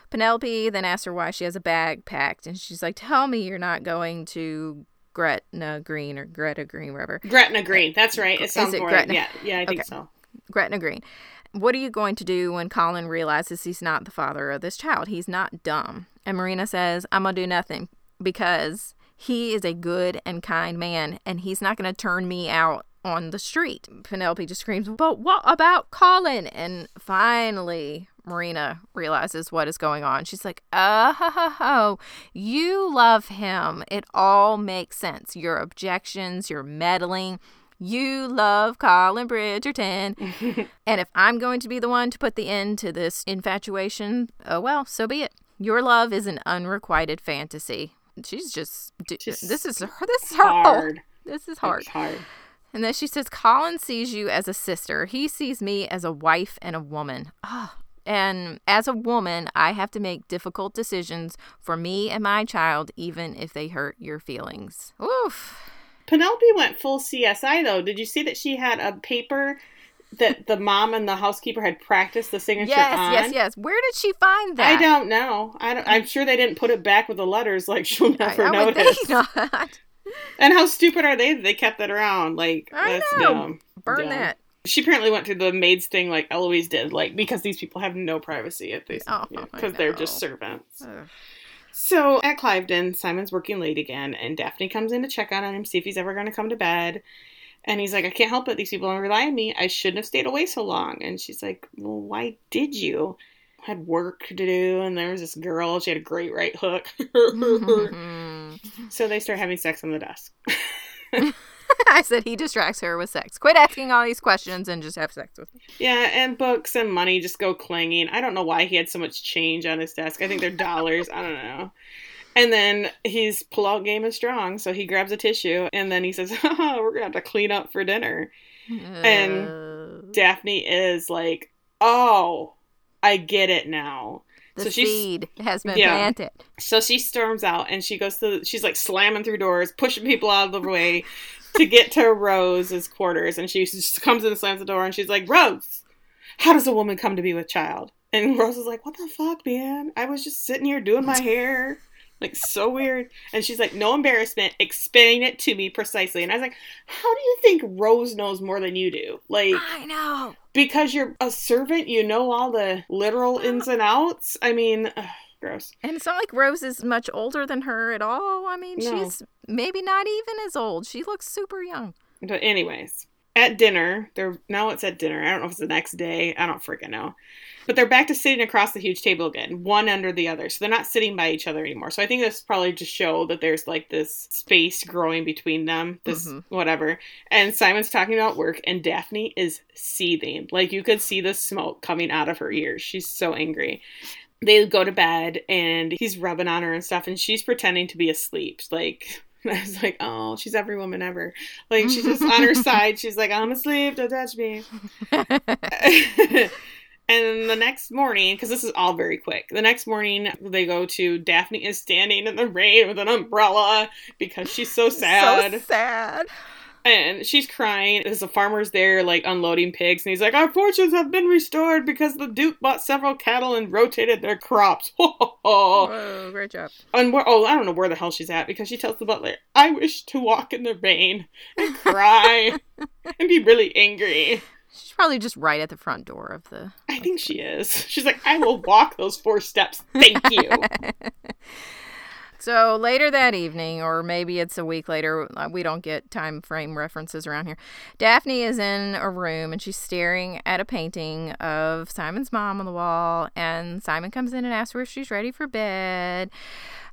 Penelope then asks her why she has a bag packed. And she's like, Tell me you're not going to Gretna Green or Greta Green, whatever. Gretna Green. Eh, that's right. It sounds more. Gretna? Yeah, yeah, I think Okay. so. Gretna Green. What are you going to do when Colin realizes he's not the father of this child? He's not dumb. And Marina says, I'm going to do nothing because he is a good and kind man and he's not going to turn me out on the street. Penelope just screams, But what about Colin? And finally, Marina realizes what is going on. She's like, Oh, ho, ho, ho. you love him. It all makes sense. Your objections, your meddling. You love Colin Bridgerton. [laughs] and if I'm going to be the one to put the end to this infatuation, oh well, so be it. Your love is an unrequited fantasy. She's just, just this is her. This is her. whole- Hard. This is hard. It's hard. And then she says, Colin sees you as a sister. He sees me as a wife and a woman. Ah. And as a woman, I have to make difficult decisions for me and my child, even if they hurt your feelings. Oof. Penelope went full CSI though. Did you see that she had a paper that the mom and the housekeeper had practiced the signature Yes, on? yes, yes. Where did she find that? I don't know. I don't, I'm sure they didn't put it back with the letters like [laughs] she'll I, never I would notice. think not. And how stupid are they that they kept that around? Like I that's know. dumb. Burn Dumb. that. She apparently went through the maids thing like Eloise did, like because these people have no privacy at these Oh, I because they're just servants. Ugh. So at Clyvedon, Simon's working late again, and Daphne comes in to check on him, see if he's ever going to come to bed. And he's like, I can't help it. These people don't rely on me. I shouldn't have stayed away so long. And she's like, Well, why did you? I had work to do, and there was this girl. She had a great right hook. [laughs] [laughs] so they start having sex on the desk. [laughs] [laughs] I said he distracts her with sex. Quit asking all these questions and just have sex with me. Yeah, and books and money just go clanging. I don't know why he had so much change on his desk. I think they're dollars. I don't know. And then his pull-out game is strong, so he grabs a tissue and then he says, [laughs] oh, "We're gonna have to clean up for dinner." And Uh, Daphne is like, "Oh, I get it now." the so seed has been Yeah. planted. So she storms out and she goes to. She's like slamming through doors, pushing people out of the way to get to Rose's quarters, and she just comes in and slams the door, and she's like, "Rose, how does a woman come to be with child?" And Rose is like, "What the fuck, man? I was just sitting here doing my hair." Like so weird, and she's like, "No embarrassment. Explain it to me precisely." And I was like, "How do you think Rose knows more than you do? Like, I know. because you're a servant, you know all the literal ins and outs. I mean, ugh, gross. And it's not like Rose is much older than her at all. I mean, No. she's maybe not even as old. She looks super young. But anyways, at dinner, they're now it's at dinner. I don't know if it's the next day. I don't freaking know. But they're back to sitting across the huge table again, one under the other. So they're not sitting by each other anymore. So I think this probably just show that there's like this space growing between them, this Mhm. whatever. And Simon's talking about work, and Daphne is seething. Like you could see the smoke coming out of her ears. She's so angry. They go to bed, and he's rubbing on her and stuff, and she's pretending to be asleep. Like [laughs] I was like, oh, she's every woman ever. Like she's just on her [laughs] side. She's like, I'm asleep. Don't touch me. [laughs] and the next morning, because this is all very quick, the next morning they go to Daphne is standing in the rain with an umbrella because she's so sad. So sad. And she's crying. There's a farmer's there, like unloading pigs, and he's like, "Our fortunes have been restored because the Duke bought several cattle and rotated their crops." [laughs] Whoa, great job. and where, oh, I don't know where the hell she's at because she tells the butler, "I wish to walk in the rain and cry [laughs] and be really angry." She's probably just right at the front door of the. I think she is. She's like, "I will walk those four steps. Thank you." [laughs] So later that evening, or maybe it's a week later, uh, we don't get time frame references around here. Daphne is in a room and she's staring at a painting of Simon's mom on the wall. And Simon comes in and asks her if she's ready for bed.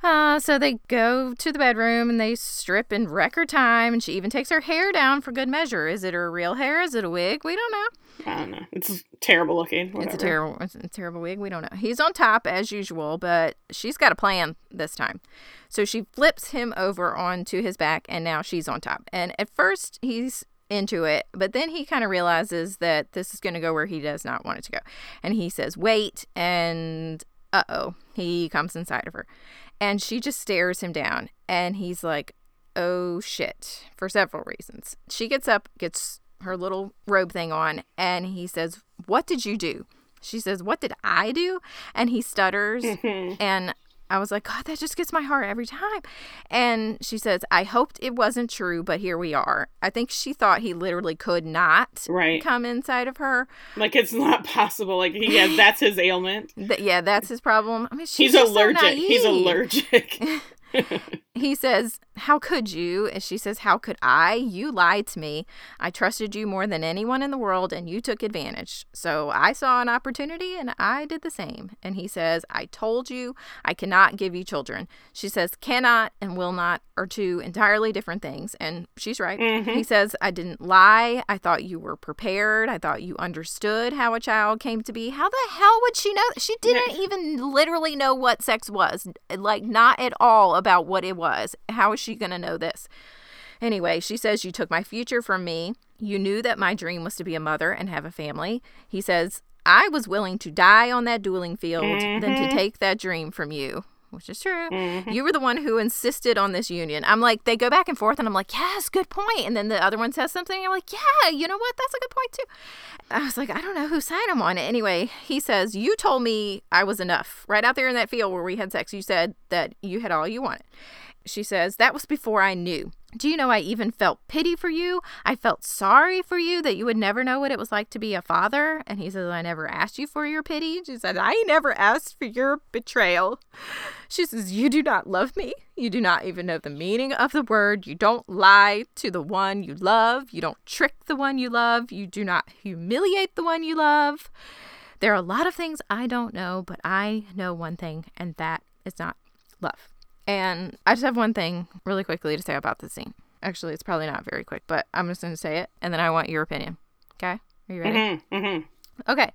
Uh, so they go to the bedroom and they strip in record time. And she even takes her hair down for good measure. Is it her real hair? Is it a wig? We don't know. I don't know. It's terrible looking. Whatever. It's a terrible, it's a terrible wig. We don't know. He's on top as usual, but she's got a plan this time. So she flips him over onto his back, and now she's on top. And at first, he's into it, but then he kind of realizes that this is going to go where he does not want it to go. And he says, Wait, and uh oh, he comes inside of her. And she just stares him down, and he's like, Oh shit, for several reasons. She gets up, gets her little robe thing on, and he says, What did you do? She says, What did I do? And he stutters. Mm-hmm. and I was like, God, that just gets my heart every time. And she says, I hoped it wasn't true, but here we are. I think she thought he literally could not right. come inside of her. Like it's not possible. Like he has that's his ailment. Yeah, that's his problem. I mean, he's allergic. So he's allergic. [laughs] [laughs] he says, How could you? And she says, How could I? You lied to me. I trusted you more than anyone in the world, and you took advantage. So I saw an opportunity and I did the same. And he says, I told you I cannot give you children. She says, Cannot and will not are two entirely different things. And she's right. Mm-hmm. He says, I didn't lie. I thought you were prepared. I thought you understood how a child came to be. How the hell would she know? She didn't even literally know what sex was. Like, not at all about what it was. How is she going to know this? Anyway, she says, You took my future from me. You knew that my dream was to be a mother and have a family. He says, I was willing to die on that dueling field mm-hmm. than to mm-hmm. take that dream from you which is true. Mm-hmm. You were the one who insisted on this union. I'm like, they go back and forth, and I'm like, yes, good point. And then the other one says something, and I'm like, yeah, you know what? That's a good point, too. I was like, I don't know who signed him on it. Anyway, he says, You told me I was enough. Right out there in that field where we had sex, you said that you had all you wanted. She says, That was before I knew. Do you know I even felt pity for you? I felt sorry for you that you would never know what it was like to be a father. And he says, I never asked you for your pity. She said, I never asked for your betrayal. She says, You do not love me. You do not even know the meaning of the word. You don't lie to the one you love. You don't trick the one you love. You do not humiliate the one you love. There are a lot of things I don't know, but I know one thing, and that is not love. And I just have one thing really quickly to say about the scene. Actually, it's probably not very quick, but I'm just going to say it and then I want your opinion. Okay? Are you ready? Mm-hmm, mm-hmm. Okay.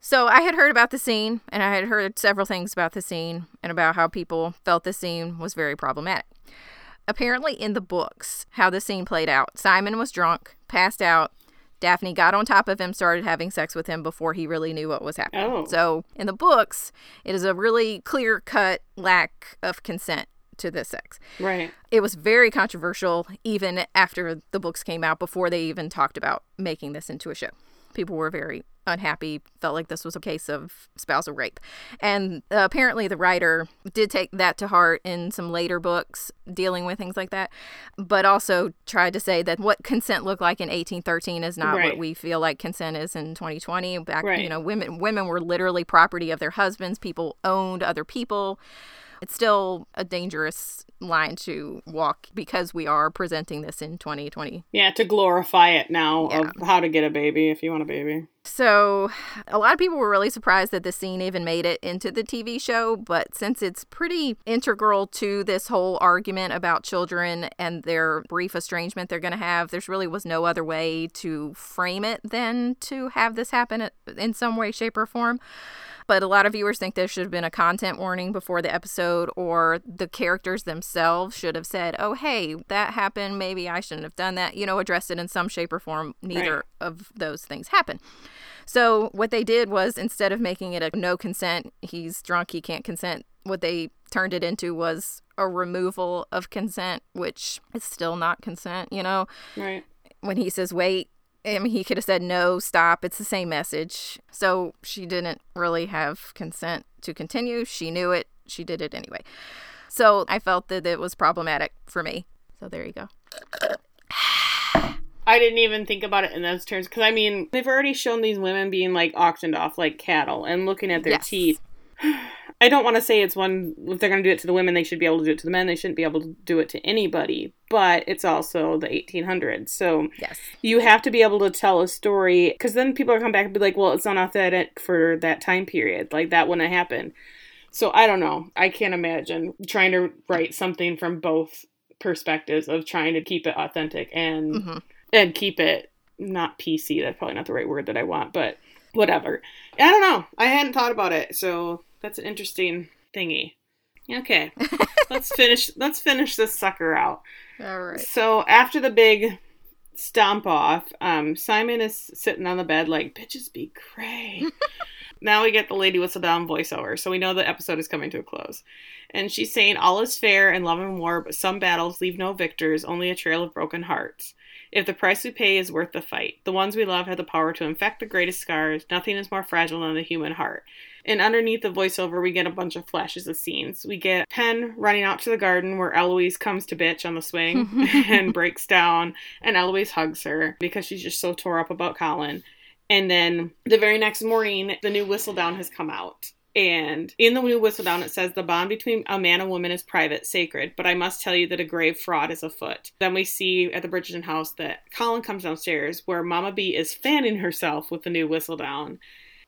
So I had heard about the scene and I had heard several things about the scene and about how people felt the scene was very problematic. Apparently, in the books, how the scene played out, Simon was drunk, passed out, Daphne got on top of him, started having sex with him before he really knew what was happening. Oh. So in the books, it is a really clear cut lack of consent to this sex. Right. It was very controversial even after the books came out, before they even talked about making this into a show. People were very unhappy, felt like this was a case of spousal rape. And uh, apparently, the writer did take that to heart in some later books dealing with things like that, but also tried to say that what consent looked like in 1813 is not right. what we feel like consent is in 2020. Back, right. you know, women women were literally property of their husbands. People owned other people. It's still a dangerous line to walk because we are presenting this in 2020. Yeah, to glorify it now yeah. of how to get a baby if you want a baby. So, a lot of people were really surprised that the scene even made it into the TV show, but since it's pretty integral to this whole argument about children and their brief estrangement they're going to have, there's really was no other way to frame it than to have this happen in some way, shape, or form. But a lot of viewers think there should have been a content warning before the episode, or the characters themselves should have said, oh, hey, that happened. Maybe I shouldn't have done that. You know, address it in some shape or form. Neither right. of those things happen. So what they did was instead of making it a no consent, he's drunk, he can't consent, what they turned it into was a removal of consent, which is still not consent, you know? Right. When he says wait, I mean, he could have said no, stop. It's the same message. So she didn't really have consent to continue. She knew it. She did it anyway. So I felt that it was problematic for me. So there you go. [sighs] I didn't even think about it in those terms because I mean they've already shown these women being like auctioned off like cattle and looking at their yes. teeth. [sighs] [sighs] I don't want to say it's one, if they're going to do it to the women, they should be able to do it to the men. They shouldn't be able to do it to anybody. But it's also the 1800s. So Yes. you have to be able to tell a story because then people are come back and be like, well, it's not authentic for that time period. Like that wouldn't have happened. So I don't know. I can't imagine trying to write something from both perspectives of trying to keep it authentic and Mhm. and keep it not PC. That's probably not the right word that I want, but whatever. I don't know. I hadn't thought about it, so that's an interesting thingy. Okay, [laughs] let's finish. Let's finish this sucker out. All right. So after the big stomp off, um, Simon is sitting on the bed like, bitches be cray. [laughs] now we get the Lady Whistledown voiceover, so we know the episode is coming to a close. And she's saying, All is fair in love and war, but some battles leave no victors, only a trail of broken hearts. If the price we pay is worth the fight, the ones we love have the power to infect the greatest scars. Nothing is more fragile than the human heart. And underneath the voiceover, we get a bunch of flashes of scenes. We get Penn running out to the garden where Eloise comes to bitch on the swing [laughs] and breaks down, and Eloise hugs her because she's just so tore up about Colin. And then the very next morning, the new Whistledown has come out. And in the new Whistledown, it says the bond between a man and woman is private, sacred, but I must tell you that a grave fraud is afoot. Then we see at the Bridgerton house that Colin comes downstairs where Mama B is fanning herself with the new Whistledown.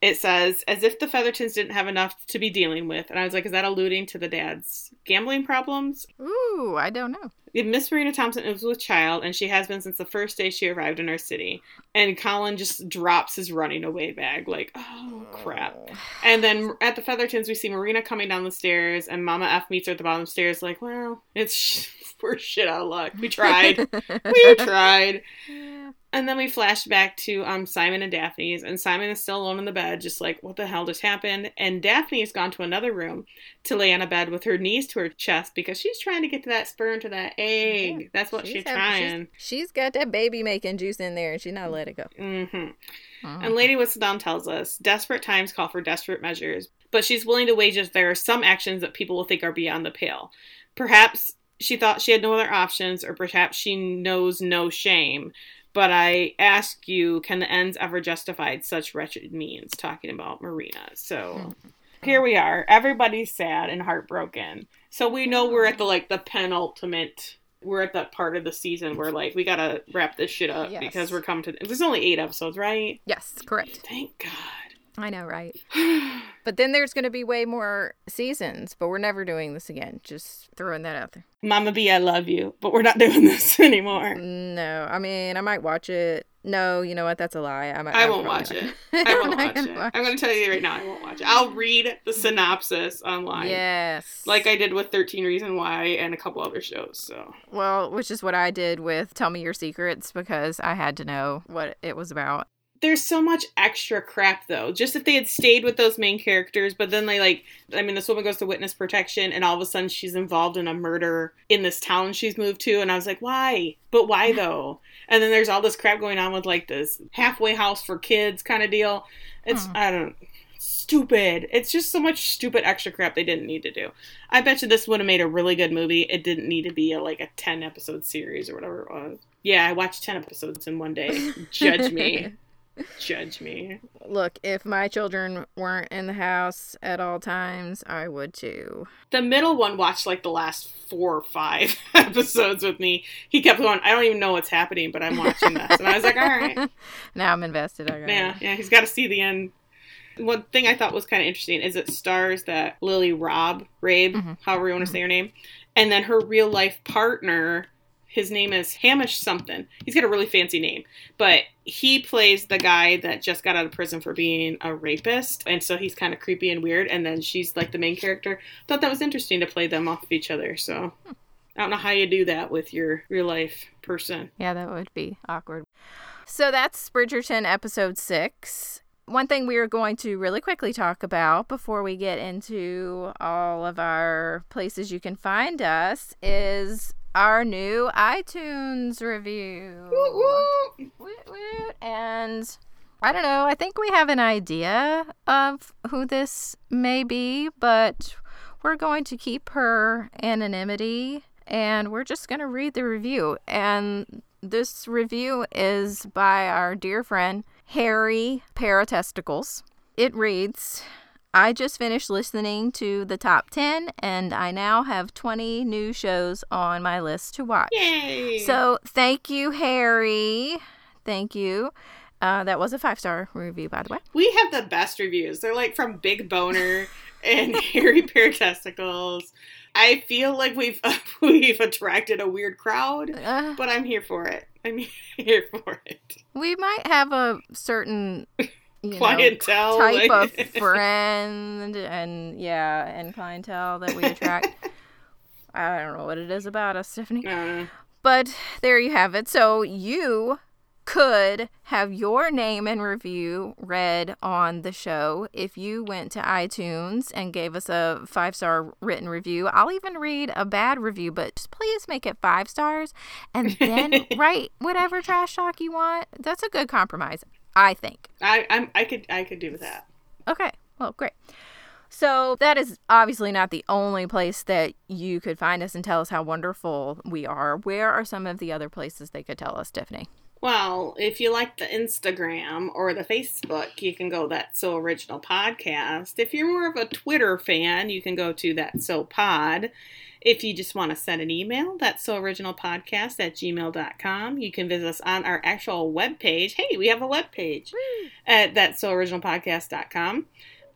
It says, as if the Feathertons didn't have enough to be dealing with. And I was like, is that alluding to the dad's gambling problems? Ooh, I don't know. Miss Marina Thompson is with child, and she has been since the first day she arrived in our city. And Colin just drops his running away bag, like, oh crap. Oh. And then at the Feathertons, we see Marina coming down the stairs, and Mama F meets her at the bottom stairs, like, well, it's [laughs] we're shit out of luck. We tried, [laughs] we tried. Yeah. And then we flash back to um Simon and Daphne's, and Simon is still alone in the bed, just like, what the hell just happened? And Daphne has gone to another room to lay on a bed with her knees to her chest because she's trying to get to that sperm to that egg. Yeah. That's what she's, having- trying. She's, she's got that baby making juice in there, and she's not let it go. hmm Mhm. And Lady Whistledown tells us desperate times call for desperate measures, but she's willing to wage if there are some actions that people will think are beyond the pale. Perhaps she thought she had no other options, or perhaps she knows no shame. But I ask you, can the ends ever justify such wretched means? Talking about Marina. So hmm. here we are. Everybody's sad and heartbroken. So we know we're at the like the penultimate. We're at that part of the season where like we gotta wrap this shit up Yes. because we're coming to. There's only eight episodes, right? Yes, correct. Thank God. I know, right? [sighs] But then there's going to be way more seasons, but we're never doing this again. Just throwing that out there. Mama B, I love you, but we're not [laughs] doing this anymore. No, I mean, I might watch it. No, you know what? That's a lie. I, might, I I'm won't watch not it. [laughs] I won't watch it. watch I'm going to tell you right now, I won't watch it. I'll read the synopsis online. Yes. Like I did with 13 Reason Why and a couple other shows. So Well, which is what I did with Tell Me Your Secrets because I had to know what it was about. There's so much extra crap though. Just if they had stayed with those main characters, but then they like, I mean, this woman goes to witness protection, and all of a sudden she's involved in a murder in this town she's moved to, and I was like, why? But why [laughs] though? And then there's all this crap going on with like this halfway house for kids kind of deal. It's. I don't stupid. It's just so much stupid extra crap they didn't need to do. I bet you this would have made a really good movie. It didn't need to be a, like a 10 episode series or whatever it was. Yeah, I watched 10 episodes in one day. [laughs] Judge me. Judge me. Look, if my children weren't in the house at all times, I would too. The middle one watched like the last four or five [laughs] episodes with me. He kept going, I don't even know what's happening, but I'm watching this. And I was like, all right. [laughs] Now I'm invested. I got Yeah, yeah, he's got to see the end. One thing I thought was kind of interesting is it stars that Lily Robb, Rabe, Mhm. however you want to say her name, and then her real life partner. His name is Hamish something. He's got a really fancy name, but he plays the guy that just got out of prison for being a rapist, and so he's kind of creepy and weird. And then she's like the main character. Thought that was interesting to play them off of each other. So I don't know how you do that with your real life person. Yeah, that would be awkward. So that's Bridgerton episode six. One thing we are going to really quickly talk about before we get into all of our places you can find us is our new iTunes review. Woot woot. And I don't know, I think we have an idea of who this may be, but we're going to keep her anonymity and we're just going to read the review. And this review is by our dear friend Harry Paratesticles. It reads I just finished listening to the top 10 and I now have 20 new shows on my list to watch. Yay! So thank you, Harry. Thank you. Uh, that was a five star review, by the way. we have the best reviews. They're like from Big Boner [laughs] and Harry Pear Testicles. I feel like we've [laughs] we've attracted a weird crowd, Uh, but I'm here for it. I'm [laughs] here for it. we might have a certain you know, Clientele type like- of [laughs] friend and yeah, and clientele that we attract. I don't know what it is about us, Stephanie. Uh, But there you have it. So you could have your name and review read on the show if you went to iTunes and gave us a five star written review. I'll even read a bad review, but just please make it five stars and then [laughs] write whatever trash talk you want. That's a good compromise, I think. I I'm I could I could do with that. Okay, well, great. So, that is obviously not the only place that you could find us and tell us how wonderful we are. Where are some of the other places they could tell us, Tiffany? Well, if you like the Instagram or the Facebook, you can go That So Original Podcast. If you're more of a Twitter fan, you can go to That So Pod. If you just want to send an email, that's so original podcast at gmail.com. You can visit us on our actual webpage. Hey, we have a webpage at that's so original podcast.com.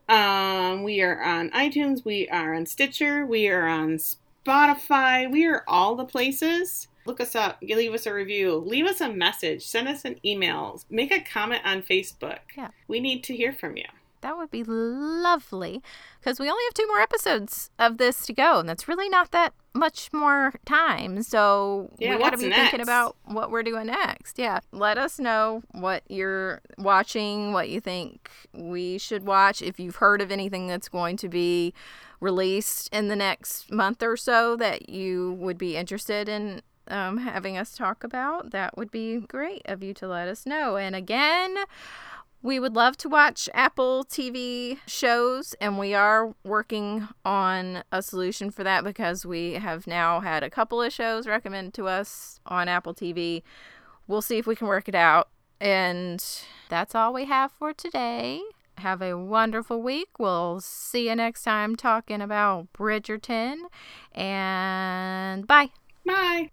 Um, we are on iTunes, we are on Stitcher, we are on Spotify, we are all the places. Look us up, leave us a review, leave us a message, send us an email, make a comment on Facebook. Yeah. We need to hear from you. That would be lovely because we only have two more episodes of this to go, and that's really not that much more time. So Yeah, we got to be next? thinking about what we're doing next. Yeah. Let us know what you're watching, what you think we should watch. If you've heard of anything that's going to be released in the next month or so that you would be interested in um, having us talk about, that would be great of you to let us know. And again, we would love to watch Apple TV shows, and we are working on a solution for that because we have now had a couple of shows recommended to us on Apple TV. We'll see if we can work it out. And that's all we have for today. Have a wonderful week. We'll see you next time talking about Bridgerton. And bye. Bye.